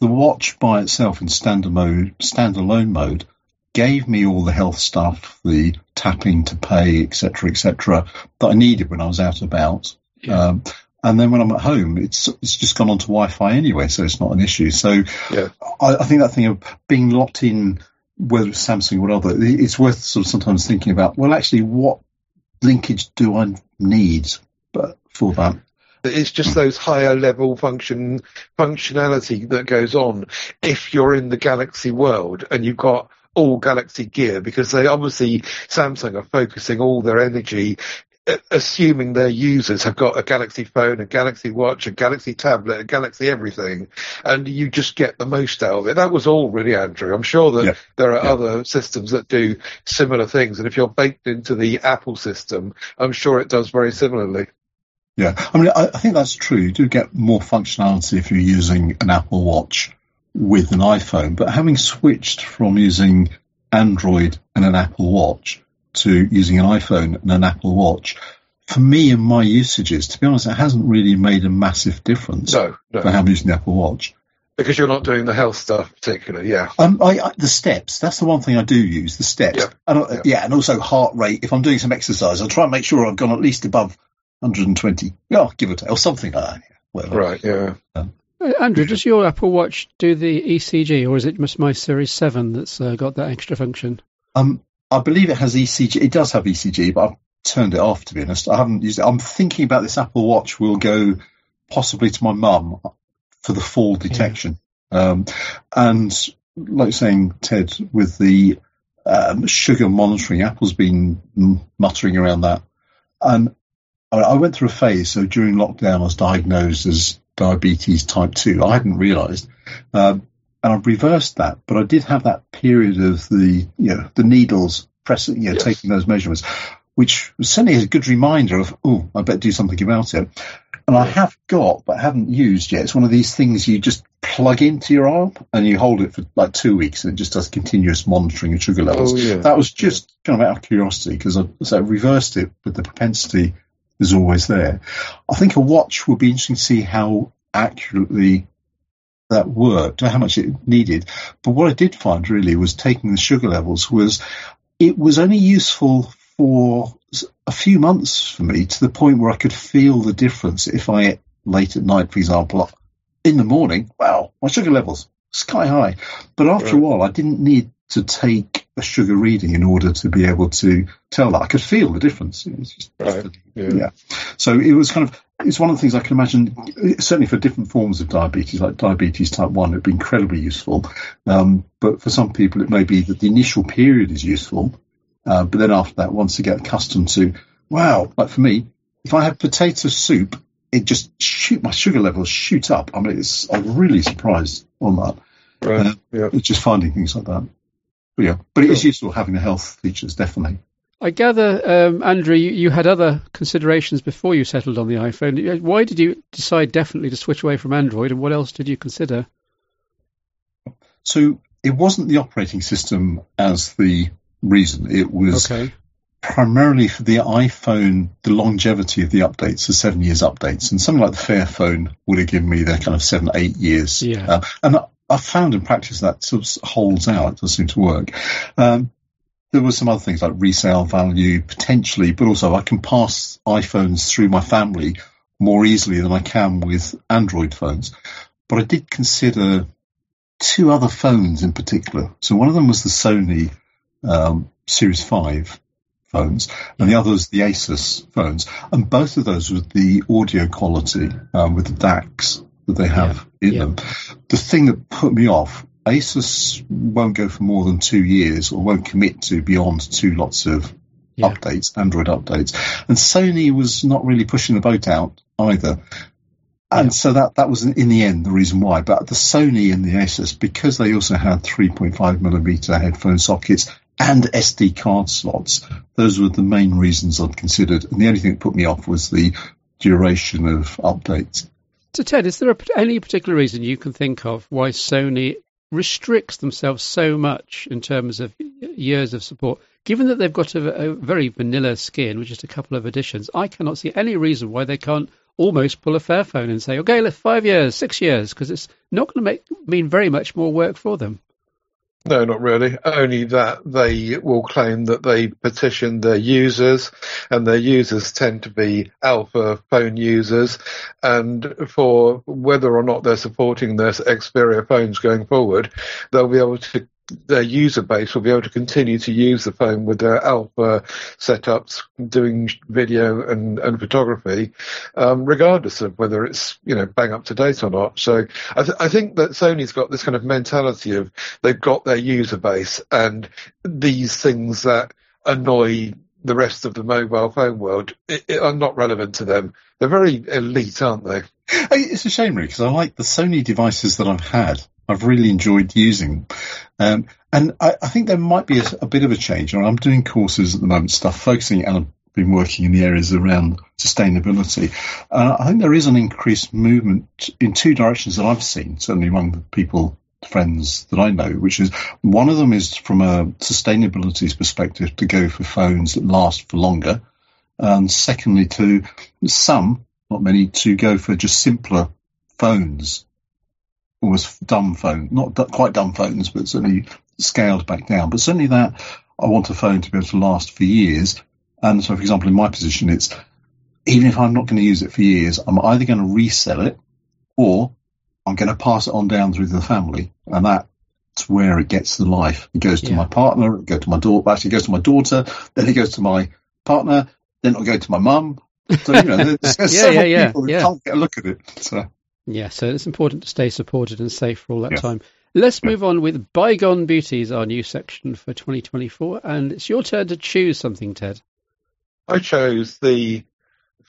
the watch by itself in standard mode, standalone mode, gave me all the health stuff, the tapping to pay, etc., etc., that I needed when I was out and about. Yeah. Um, and then when I'm at home, it's it's just gone onto Wi-Fi anyway, so it's not an issue. So yeah. I, I, think that thing of being locked in, whether it's Samsung or other, it's worth sort of sometimes thinking about. Well, actually, what linkage do I need? But for that. It's just those higher level function functionality that goes on if you're in the Galaxy world and you've got all Galaxy gear because they obviously Samsung are focusing all their energy uh, assuming their users have got a Galaxy phone, a Galaxy watch, a Galaxy tablet, a Galaxy everything, and you just get the most out of it. That was all really, Andrew. I'm sure that yeah. there are yeah. other systems that do similar things, and if you're baked into the Apple system, I'm sure it does very similarly. Yeah, I mean, I, I, think that's true. You do get more functionality if you're using an Apple Watch with an iPhone, but having switched from using Android and an Apple Watch to using an iPhone and an Apple Watch, for me and my usages, to be honest, it hasn't really made a massive difference no, no. for how I'm using the Apple Watch. Because you're not doing the health stuff particularly, yeah. Um, I, I, the steps. That's the one thing I do use. The steps. Yeah. And, uh, yeah. yeah, and also heart rate. If I'm doing some exercise, I'll try and make sure I've gone at least above 120. Yeah, give or take, or something like that. Whatever. Right, yeah. Um, Andrew, does your Apple Watch do the ECG, or is it just my Series 7 that's uh, got that extra function? Um, I believe it has ECG. It does have ECG, but I've turned it off, to be honest. I haven't used it. I'm thinking about this Apple Watch will go possibly to my mum for the fall detection. Yeah. Um, and like saying, Ted, with the um, sugar monitoring, Apple's been muttering around that. And I went through a phase. So during lockdown, I was diagnosed as diabetes type two. I hadn't realised, um, and I've reversed that. But I did have that period of the you know the needles pressing, you know, yes. taking those measurements, which was certainly a good reminder of oh, I better do something about it. And I have got, but haven't used yet. It's one of these things you just plug into your arm and you hold it for like two weeks and it just does continuous monitoring of sugar levels. Oh, yeah. That was just kind of out of curiosity because I, so I reversed it with the propensity is always there. I think a watch would be interesting to see how accurately that worked or how much it needed. But what I did find really was taking the sugar levels was it was only useful for a few months for me to the point where I could feel the difference if I ate late at night, for example. In the morning, wow, my sugar levels sky high. But after right. a while, I didn't need to take a sugar reading in order to be able to tell that. I could feel the difference. Just, right. yeah. yeah. So it was kind of, it's one of the things I can imagine, certainly for different forms of diabetes, like diabetes type 1, it'd be incredibly useful. Um, but for some people, it may be that the initial period is useful. Uh, but then after that, once you get accustomed to, wow, like for me, if I have potato soup, it just shoot my sugar levels shoot up. I mean, it's I'm really surprised on that. Right. Uh, yeah. It's just finding things like that. But yeah, but it is useful having the health features, definitely. I gather, um, Andrew, you, you, had other considerations before you settled on the iPhone. Why did you decide definitely to switch away from Android, and what else did you consider? So it wasn't the operating system as the reason. It was okay. primarily for the iPhone, the longevity of the updates, the seven years updates, and something like the Fairphone would have given me the kind of seven, eight years. Yeah. Uh, and I've found in practice that sort of holds out, it does seem to work. Um, there were some other things like resale value potentially, but also I can pass iPhones through my family more easily than I can with Android phones. But I did consider two other phones in particular. So one of them was the Sony um, Series 5 phones, and the other was the Asus phones. And both of those with the audio quality um, with the DACs that they have yeah. in yeah. them. The thing that put me off, Asus won't go for more than two years or won't commit to beyond two lots of yeah. updates, Android updates. And Sony was not really pushing the boat out either. And so that, that was in the end the reason why. But the Sony and the Asus, because they also had 3.5 millimeter headphone sockets and SD card slots, those were the main reasons I'd considered. And the only thing that put me off was the duration of updates. So, Ted, is there a, any particular reason you can think of why Sony restricts themselves so much in terms of years of support? Given that they've got a, a very vanilla skin with just a couple of additions, I cannot see any reason why they can't almost pull a Fairphone and say, okay, let's five years, six years, because it's not going to make mean very much more work for them. No, not really. Only that they will claim that they petition their users, and their users tend to be alpha phone users. And for whether or not they're supporting their Xperia phones going forward, they'll be able to their user base will be able to continue to use the phone with their alpha setups, doing video and, and photography, um, regardless of whether it's you know bang up to date or not. So I, th- I think that Sony's got this kind of mentality of they've got their user base and these things that annoy the rest of the mobile phone world it, it are not relevant to them. They're very elite, aren't they? It's a shame, really, because I like the Sony devices that I've had I've really enjoyed using. Um, and I, I, think there might be a, a, bit of a change. I'm doing courses at the moment, stuff focusing, and I've been working in the areas around sustainability. Uh, I think there is an increased movement in two directions that I've seen, certainly among the people, friends that I know, which is one of them is from a sustainability perspective to go for phones that last for longer. And secondly, to some, not many, to go for just simpler phones was dumb phone, not d- quite dumb phones, but certainly scaled back down. But certainly that I want a phone to be able to last for years. And so, for example, in my position, it's even if I'm not going to use it for years, I'm either going to resell it or I'm going to pass it on down through the family. And that's where it gets the life. It goes to yeah. my partner, it goes to my daughter, actually it goes to my daughter, then it goes to my partner, then it'll go to my mum. So, you know, there's, there's yeah, several yeah, people that can't get a look at it. So. Yeah, so it's important to stay supported and safe for all that time. Let's move on with Bygone Beauties, our new section for 2024. And it's your turn to choose something, Ted. I chose the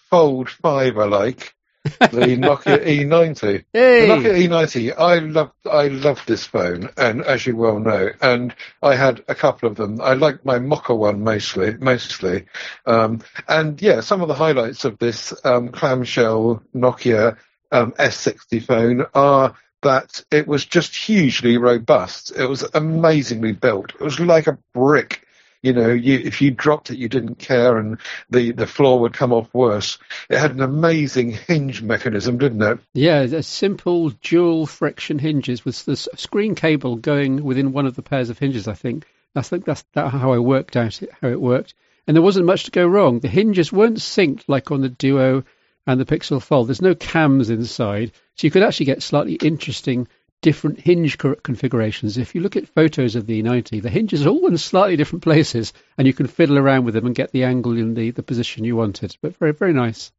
Fold 5 I like, the Nokia E90. Hey. The Nokia E90, I love, I love this phone, and as you well know, and I had a couple of them. I like my Mocha one mostly, mostly. Um, and yeah, some of the highlights of this um, clamshell Nokia um, S60 phone are that it was just hugely robust. It was amazingly built. It was like a brick. You know, you, if you dropped it, you didn't care, and the, the floor would come off worse. It had an amazing hinge mechanism, didn't it? Yeah, a simple dual friction hinges with the screen cable going within one of the pairs of hinges. I think. I think that's that how I worked out it, how it worked, and there wasn't much to go wrong. The hinges weren't synced like on the Duo and the Pixel Fold. There's no cams inside, so you could actually get slightly interesting different hinge configurations. If you look at photos of the E90, the hinges are all in slightly different places, and you can fiddle around with them and get the angle in the, the position you wanted. But very, very nice.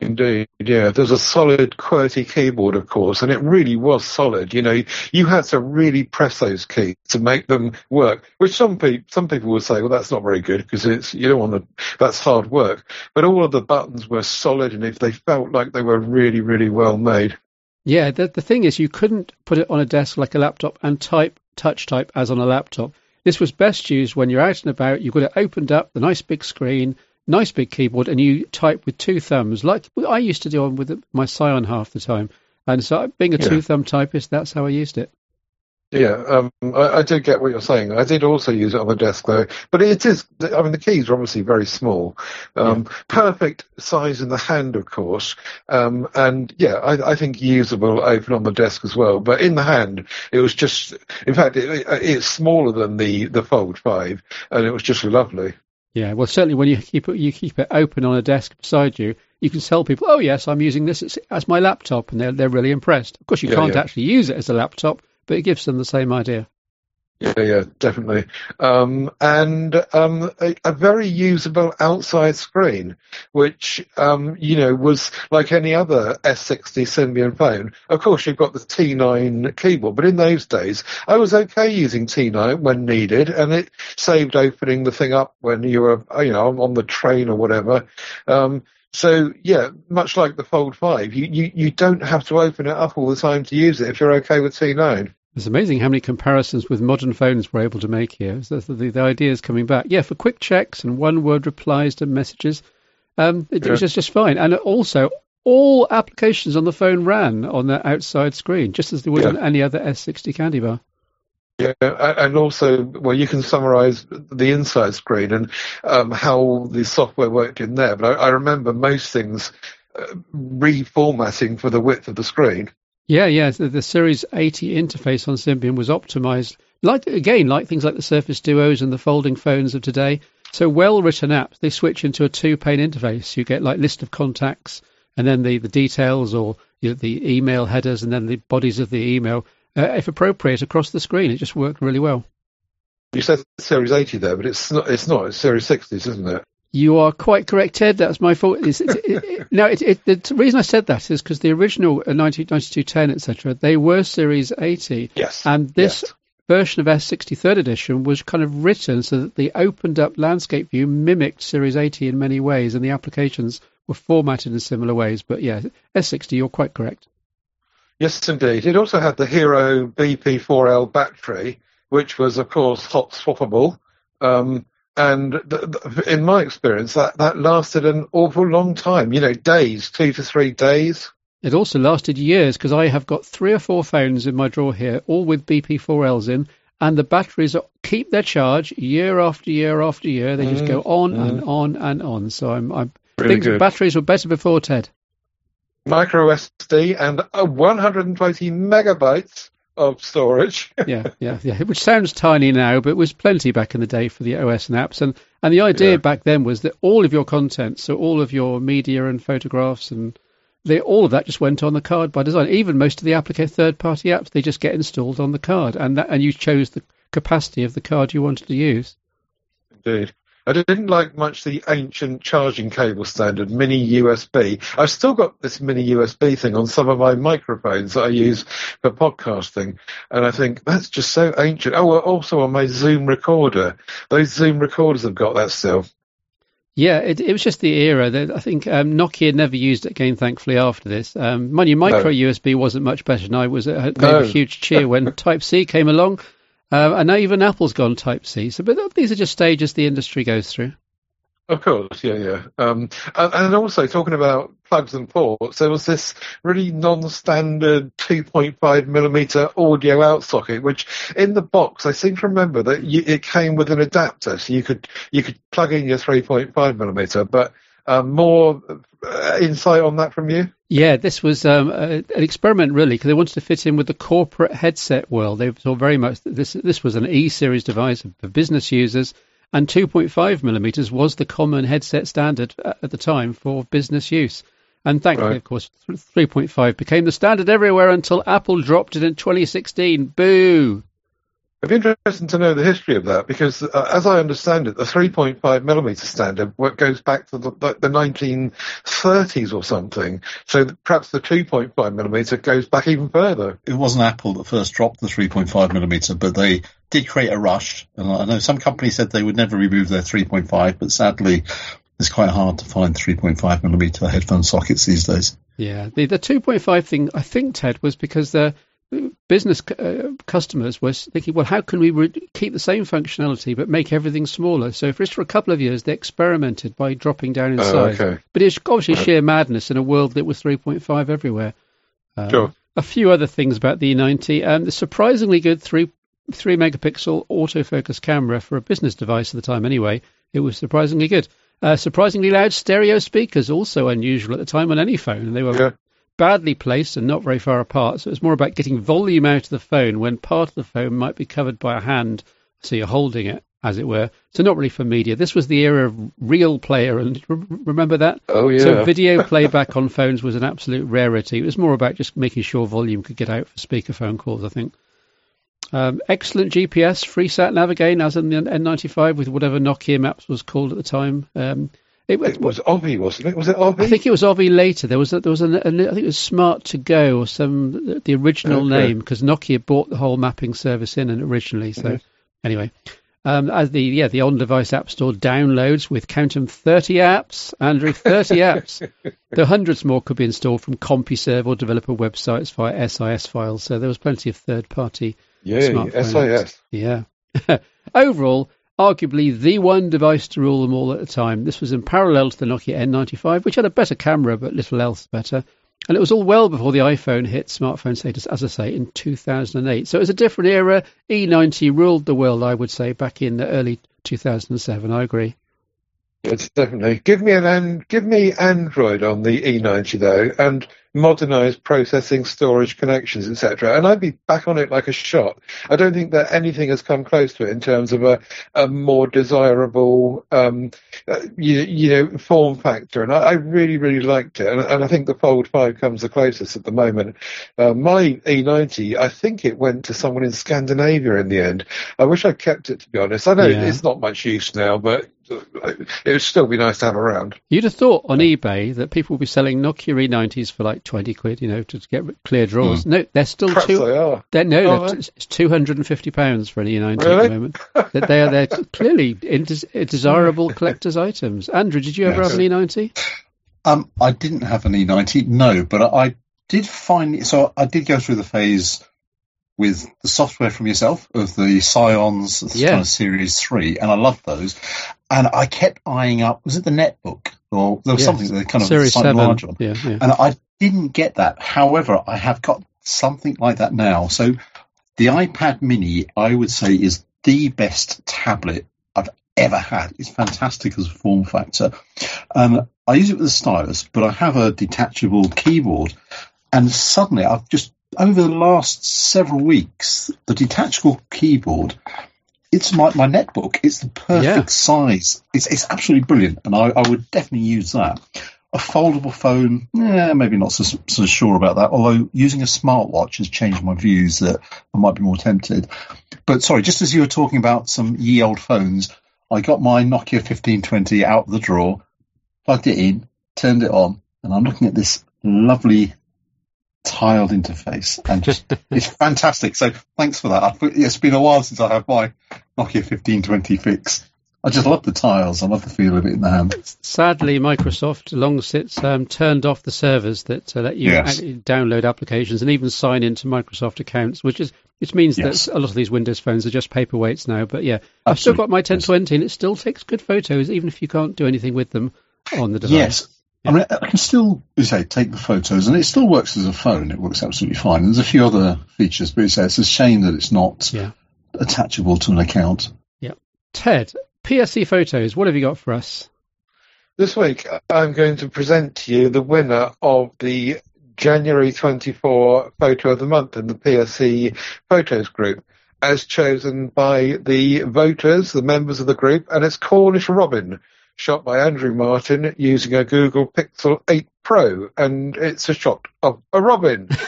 Indeed, yeah. There's a solid QWERTY keyboard, of course, and it really was solid. You know, you had to really press those keys to make them work. Which some people, some people would say, well, that's not very good because it's you don't want to. That's hard work. But all of the buttons were solid, and if they felt like they were really, really well made. Yeah, the, the thing is, you couldn't put it on a desk like a laptop and type touch type as on a laptop. This was best used when you're out and about. You've got it opened up, the nice big screen, nice big keyboard, and you type with two thumbs, like I used to do on with my Psion half the time. And so, being a yeah. two thumb typist, that's how I used it. Yeah, um, I, I, do get what you're saying. I did also use it on the desk though, but it is. I mean, the keys are obviously very small. Um, yeah. Perfect size in the hand, of course, um, and yeah, I, I, think usable open on the desk as well. But in the hand, it was just. In fact, it, it's smaller than the the Fold Five, and it was just lovely. Yeah, well, certainly when you keep it, you keep it open on a desk beside you, you can tell people, "Oh yes, I'm using this as my laptop," and they're they're really impressed. Of course, you yeah, can't yeah. actually use it as a laptop but it gives them the same idea. Yeah, yeah, definitely. Um, and um, a, a, very usable outside screen, which um, you know was like any other S60 Symbian phone. Of course, you've got the T9 keyboard, but in those days, I was okay using T9 when needed, and it saved opening the thing up when you were, you know, on the train or whatever. Um, so yeah, much like the Fold 5, you, you, you don't have to open it up all the time to use it if you're okay with T9. It's amazing how many comparisons with modern phones we're able to make here. So the, the, idea is coming back. Yeah, for quick checks and one word replies to messages, um, it, yeah. was just, just fine. And also, all applications on the phone ran on the outside screen, just as they would yeah. on any other S60 candy bar. Yeah, and also, well, you can summarize the inside screen and um, how the software worked in there. But I, I remember most things uh, reformatting for the width of the screen. Yeah, yeah. The, the, Series 80 interface on Symbian was optimized, like again, like things like the Surface Duos and the folding phones of today. So well-written apps, they switch into a two-pane interface. You get like list of contacts, and then the, the details or you know, the email headers, and then the bodies of the email, uh, if appropriate, across the screen. It just worked really well. You said Series 80 there, but it's not. It's not. It's Series 60s, isn't it? You are quite correct, Ted. That's my fault. It's, it, it, now, it, the reason I said that is because the original 199210, etc., they were Series 80. Yes. And this yes. version of S60 third edition was kind of written so that the opened up landscape view mimicked Series 80 in many ways, and the applications were formatted in similar ways. But yeah, S60, you're quite correct. Yes, indeed. It also had the Hero BP4L battery, which was, of course, hot swappable. Um, and th- th- in my experience, that, that lasted an awful long time. You know, days, two to three days. It also lasted years because I have got three or four phones in my drawer here, all with BP4Ls in, and the batteries are, keep their charge year after year after year. They mm, just go on mm. and on and on. So I'm, I'm really think batteries were better before Ted. Micro SD and 120 megabytes of storage. yeah, yeah, yeah. Which sounds tiny now, but it was plenty back in the day for the OS and apps. And and the idea yeah. back then was that all of your content, so all of your media and photographs and they, all of that just went on the card by design. Even most of the application third-party apps, they just get installed on the card, and that and you chose the capacity of the card you wanted to use. Indeed. I didn't like much the ancient charging cable standard, mini USB. I've still got this mini USB thing on some of my microphones that I use for podcasting, and I think that's just so ancient. Oh, also on my Zoom recorder. Those Zoom recorders have got that still. Yeah, it, it was just the era that I think um, Nokia never used it again, thankfully, after this. Um, mind you, micro no. USB wasn't much better, and I was uh, no. a huge cheer when Type C came along. Uh, and now even Apple's gone Type C. So, but these are just stages the industry goes through. Of course, yeah, yeah. Um, and, and, also talking about plugs and ports, there was this really non-standard 2.5 millimeter audio out socket, which in the box I seem to remember that you, it came with an adapter, so you could you could plug in your 3.5 millimeter. But um, more uh, insight on that from you? Yeah, this was um, a, an experiment really because they wanted to fit in with the corporate headset world. They saw very much this. This was an E series device for business users and 2.5 millimeters was the common headset standard at the time for business use. And thankfully, right. of course, 3.5 became the standard everywhere until Apple dropped it in 2016. Boo! It'd be interesting to know the history of that because, uh, as I understand it, the 3.5 millimeter standard goes back to the, the 1930s or something. So perhaps the 2.5 millimeter goes back even further. It wasn't Apple that first dropped the 3.5 millimeter, but they did create a rush. And I know some companies said they would never remove their 3.5, but sadly, it's quite hard to find 3.5 millimeter headphone sockets these days. Yeah, the, the 2.5 thing, I think, Ted, was because the business uh, customers were thinking, well, how can we re- keep the same functionality but make everything smaller? So for just for a couple of years, they experimented by dropping down in oh, size. Okay. But it's obviously sheer madness in a world that was 3.5 everywhere. Um, sure. A few other things about the E90. Um, the surprisingly good three three megapixel autofocus camera for a business device at the time. Anyway, it was surprisingly good. Uh, surprisingly loud stereo speakers, also unusual at the time on any phone. They were yeah badly placed and not very far apart. So it's more about getting volume out of the phone when part of the phone might be covered by a hand, so you're holding it, as it were. So not really for media. This was the era of real player, and remember that? Oh yeah. So video playback on phones was an absolute rarity. It was more about just making sure volume could get out for speakerphone calls, I think. Um, excellent GPS, free sat nav again, as in the N95 with whatever Nokia Maps was called at the time. Um, it, it was Ovi, wasn't it? Was it Ovi? I think it was Ovi later. There was a, there was an, a, I think it was Smart2Go or some the original okay. name because Nokia bought the whole mapping service in and originally. So anyway, um, as the yeah the on-device app store downloads with count them 30 apps, Andrew, 30 apps. The hundreds more could be installed from CompuServe or developer websites via SIS files. So there was plenty of third-party. Yeah, SIS. Yeah. Overall, arguably the one device to rule them all at the time. This was in parallel to the Nokia N95, which had a better camera but little else better. And it was all well before the iPhone hit smartphone status, as I say, in 2008. So it was a different era. E90 ruled the world, I would say, back in the early 2007. I agree. Yes, definitely. Give me an give me Android on the E90 though, and modernized processing, storage, connections, etc. And I'd be back on it like a shot. I don't think that anything has come close to it in terms of a, a more desirable, um, uh, you, you, know, form factor. And I, I really, really liked it. And, and, I think the Fold 5 comes the closest at the moment. Uh, my E90, I think it went to someone in Scandinavia in the end. I wish I kept it, to be honest. I know yeah. it's not much use now, but it would still be nice to have around. You'd have thought on eBay that people would be selling Nokia E90s for like twenty quid, you know, to get clear draws. Mm. No, they're still Perhaps two. They are. They're, no, they're, it's two hundred and fifty pounds for an E90 really? at the moment. that they are they're clearly desirable collector's items. Andrew, did you ever yes. have an E90? Um, I didn't have an E90, no, but I did find so I did go through the phase with the software from yourself of the Psions yeah. kind of Series 3, and I loved those. And I kept eyeing up, was it the netbook? Or there was yes. something that kind of Series 7. larger. Yeah, yeah. And I didn't get that. However, I have got something like that now. So the iPad mini, I would say, is the best tablet I've ever had. It's fantastic as a form factor. Um, I use it with a stylus, but I have a detachable keyboard. And suddenly I've just over the last several weeks, the detachable keyboard, it's my, my netbook. It's the perfect yeah. size. It's, it's absolutely brilliant, and I, I would definitely use that. A foldable phone, yeah, maybe not so, so sure about that. Although using a smartwatch has changed my views that I might be more tempted. But sorry, just as you were talking about some ye old phones, I got my Nokia 1520 out of the drawer, plugged it in, turned it on, and I'm looking at this lovely tiled interface and just it's fantastic. So thanks for that. I've, it's been a while since I have my Nokia 1520 fix. I just love the tiles. I love the feel of it in the hand. Sadly, Microsoft, long since um, turned off the servers that uh, let you Yes. download applications and even sign into Microsoft accounts, which is which means Yes. that a lot of these Windows phones are just paperweights now. But yeah, I've still got my 1020 and it still takes good photos, even if you can't do anything with them on the device. Yes. I mean, I can still, as I say, take the photos, and it still works as a phone. It works absolutely fine. There's a few other features, but it's, it's a shame that it's not Yeah. attachable to an account. Yeah. Ted, PSC photos. What have you got for us? This week, I'm going to present to you the winner of the January 24 photo of the month in the PSC photos group, as chosen by the voters, the members of the group, and it's Cornish Robin, shot by Andrew Martin using a Google Pixel 8 Pro, and it's a shot of a robin.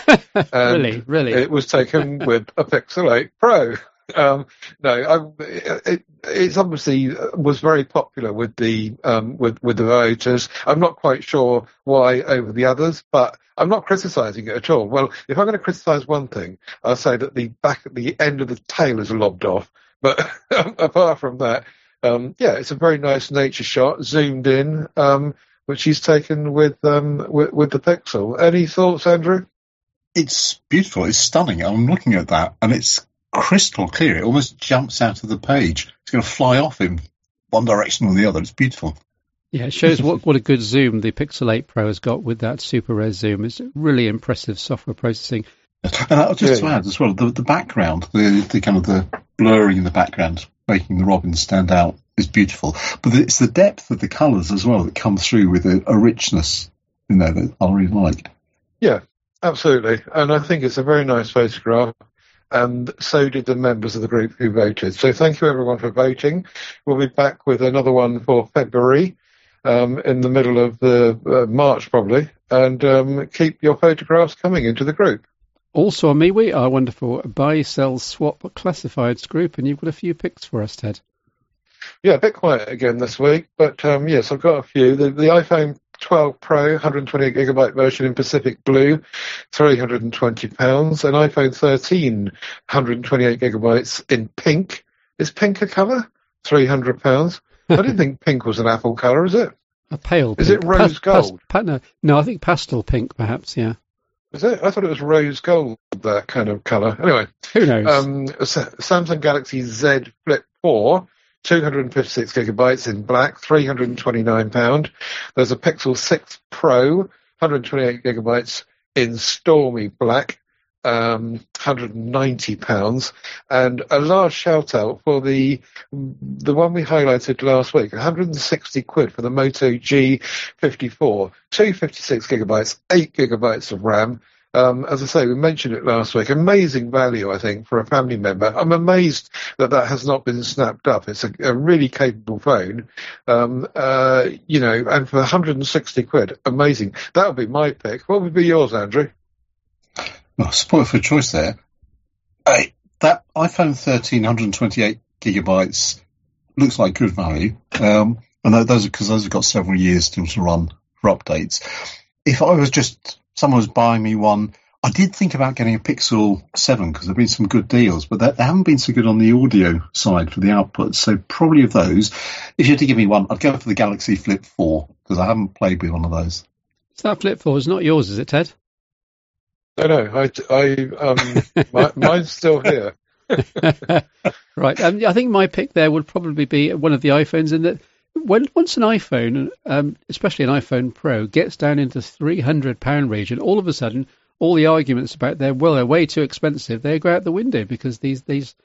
Really, really. It was taken with a Pixel 8 Pro. Um, no, I, it, it's obviously uh, was very popular with the um, with with the voters. I'm not quite sure why over the others, but I'm not criticising it at all. Well, if I'm going to criticise one thing, I'll say that the back at the end of the tail is lobbed off. But apart from that, um, yeah, it's a very nice nature shot, zoomed in, um, which he's taken with um, with, with the Pixel. Any thoughts, Andrew? It's beautiful. It's stunning. I'm looking at that, and it's crystal clear. It almost jumps out of the page. It's going to fly off in one direction or the other. It's beautiful. Yeah, it shows what, what a good zoom the Pixel 8 Pro has got with that super res zoom. It's really impressive software processing. And I'll just to Yeah. add as well, the, the background, the, the kind of the blurring in the background, making the robin stand out is beautiful. But it's the depth of the colours as well that come through with a, a richness in there that I really like. Yeah, absolutely, and I think it's a very nice photograph. And so did the members of the group who voted. So thank you everyone for voting. We'll be back with another one for February, um, in the middle of the uh, March probably. And um, keep your photographs coming into the group. Also on MeWe, our wonderful buy, sell, swap classifieds group, and you've got a few picks for us, Ted. Yeah, a bit quiet again this week, but um, yes, I've got a few. The, the iPhone 12 Pro, 128 gigabyte version in Pacific Blue, 320 pounds. An iPhone 13, 128 gigabytes in pink. Is pink a colour? 300 pounds. I didn't think pink was an Apple colour, is it? A pale Is pink. it rose gold? no, no, I think pastel pink, perhaps, yeah. Is it? I thought it was rose gold, that kind of colour. Anyway, Who knows? Um, Samsung Galaxy Z Flip 4, 256 gigabytes in black, 329 pound. There's a Pixel 6 Pro, 128 gigabytes in stormy black, um, 190 pounds, and a large shout out for the the one we highlighted last week, 160 quid for the Moto G54, 256 gigabytes, 8 gigabytes of RAM. Um, as I say, we mentioned it last week. Amazing value, I think, for a family member. I'm amazed that that has not been snapped up. It's a, a really capable phone, um, uh, you know, and for 160 quid, amazing. That would be my pick. What would be yours, Andrew? Well, spoil for choice there. Hey, that iPhone 13, 128 gigabytes looks like good value. Um, and those because those have got several years still to run for updates. If I was just someone was buying me one, I did think about getting a Pixel 7 because there've been some good deals, but they, haven't been so good on the audio side for the output. So probably of those, if you had to give me one, I'd go for the Galaxy Flip 4 because I haven't played with one of those. so that Flip 4 is not yours, is it, Ted? No, no, I, I, um, my, mine's still here. right. Um, I think my pick there would probably be one of the iPhones in that when once an iPhone, um, especially an iPhone Pro, gets down into three hundred pound region, all of a sudden all the arguments about they're well they're way too expensive they go out the window because these these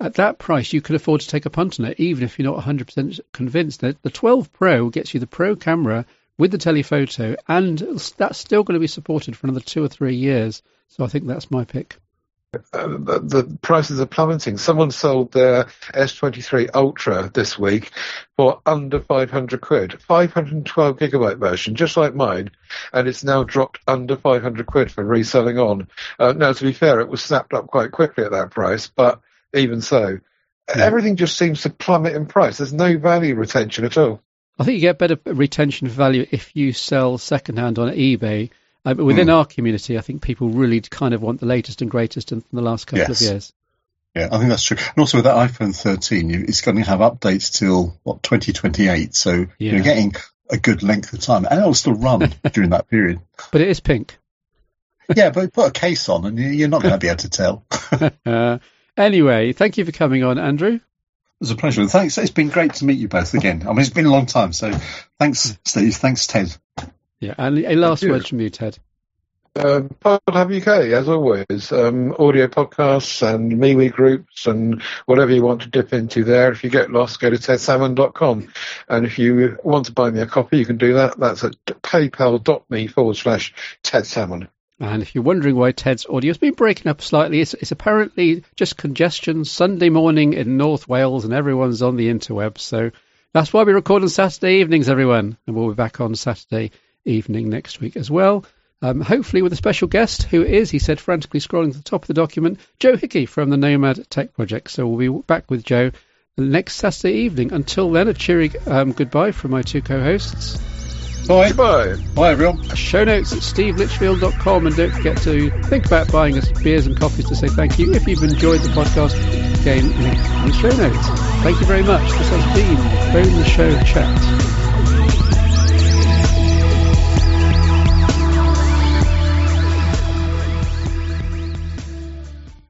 at that price you can afford to take a punt on it even if you're not 100% convinced that the 12 Pro gets you the Pro camera with the telephoto and that's still going to be supported for another two or three years. So I think that's my pick. Uh, the, prices are plummeting. Someone sold their S23 Ultra this week for under 500 quid. 512 gigabyte version, just like mine, and it's now dropped under 500 quid for reselling on. Uh, now, to be fair, it was snapped up quite quickly at that price, but even so, Yeah. everything just seems to plummet in price. There's no value retention at all. I think you get better retention value if you sell secondhand on eBay. Uh, but within Hmm. our community, I think people really kind of want the latest and greatest in the last couple Yes. of years. Yeah, I think that's true. And also with that iPhone 13, it's going to have updates till what 2028. So yeah. you're getting a good length of time, and it'll still run during that period. But it is pink. yeah, but put a case on, and you're not going to be able to tell. uh, anyway, thank you for coming on, Andrew. It was a pleasure. Thanks. It's been great to meet you both again. I mean, it's been a long time. So thanks, Steve. Thanks, Ted. Yeah, and a last word from you, Ted. Um, Podhub UK, as always, um, audio podcasts and MeWe groups and whatever you want to dip into there. If you get lost, go to tedsalmon.com. And if you want to buy me a copy, you can do that. That's at paypal.me forward slash tedsalmon. And if you're wondering why Ted's audio has been breaking up slightly, it's, it's, apparently just congestion Sunday morning in North Wales and everyone's on the interwebs. So that's why we record on Saturday evenings, everyone. And we'll be back on Saturday evening next week as well. Um, hopefully with a special guest, who is, he said, frantically scrolling to the top of the document, Joe Hickey from the Nomad Tech Project. So we'll be back with Joe next Saturday evening. Until then, a cheery um, goodbye from my two co-hosts. Bye. Bye. Bye, everyone. Show notes at stevelitchfield.com and don't forget to think about buying us beers and coffees to say thank you. If you've enjoyed the podcast, again, link in the show notes. Thank you very much. This has been Phone the Show Chat.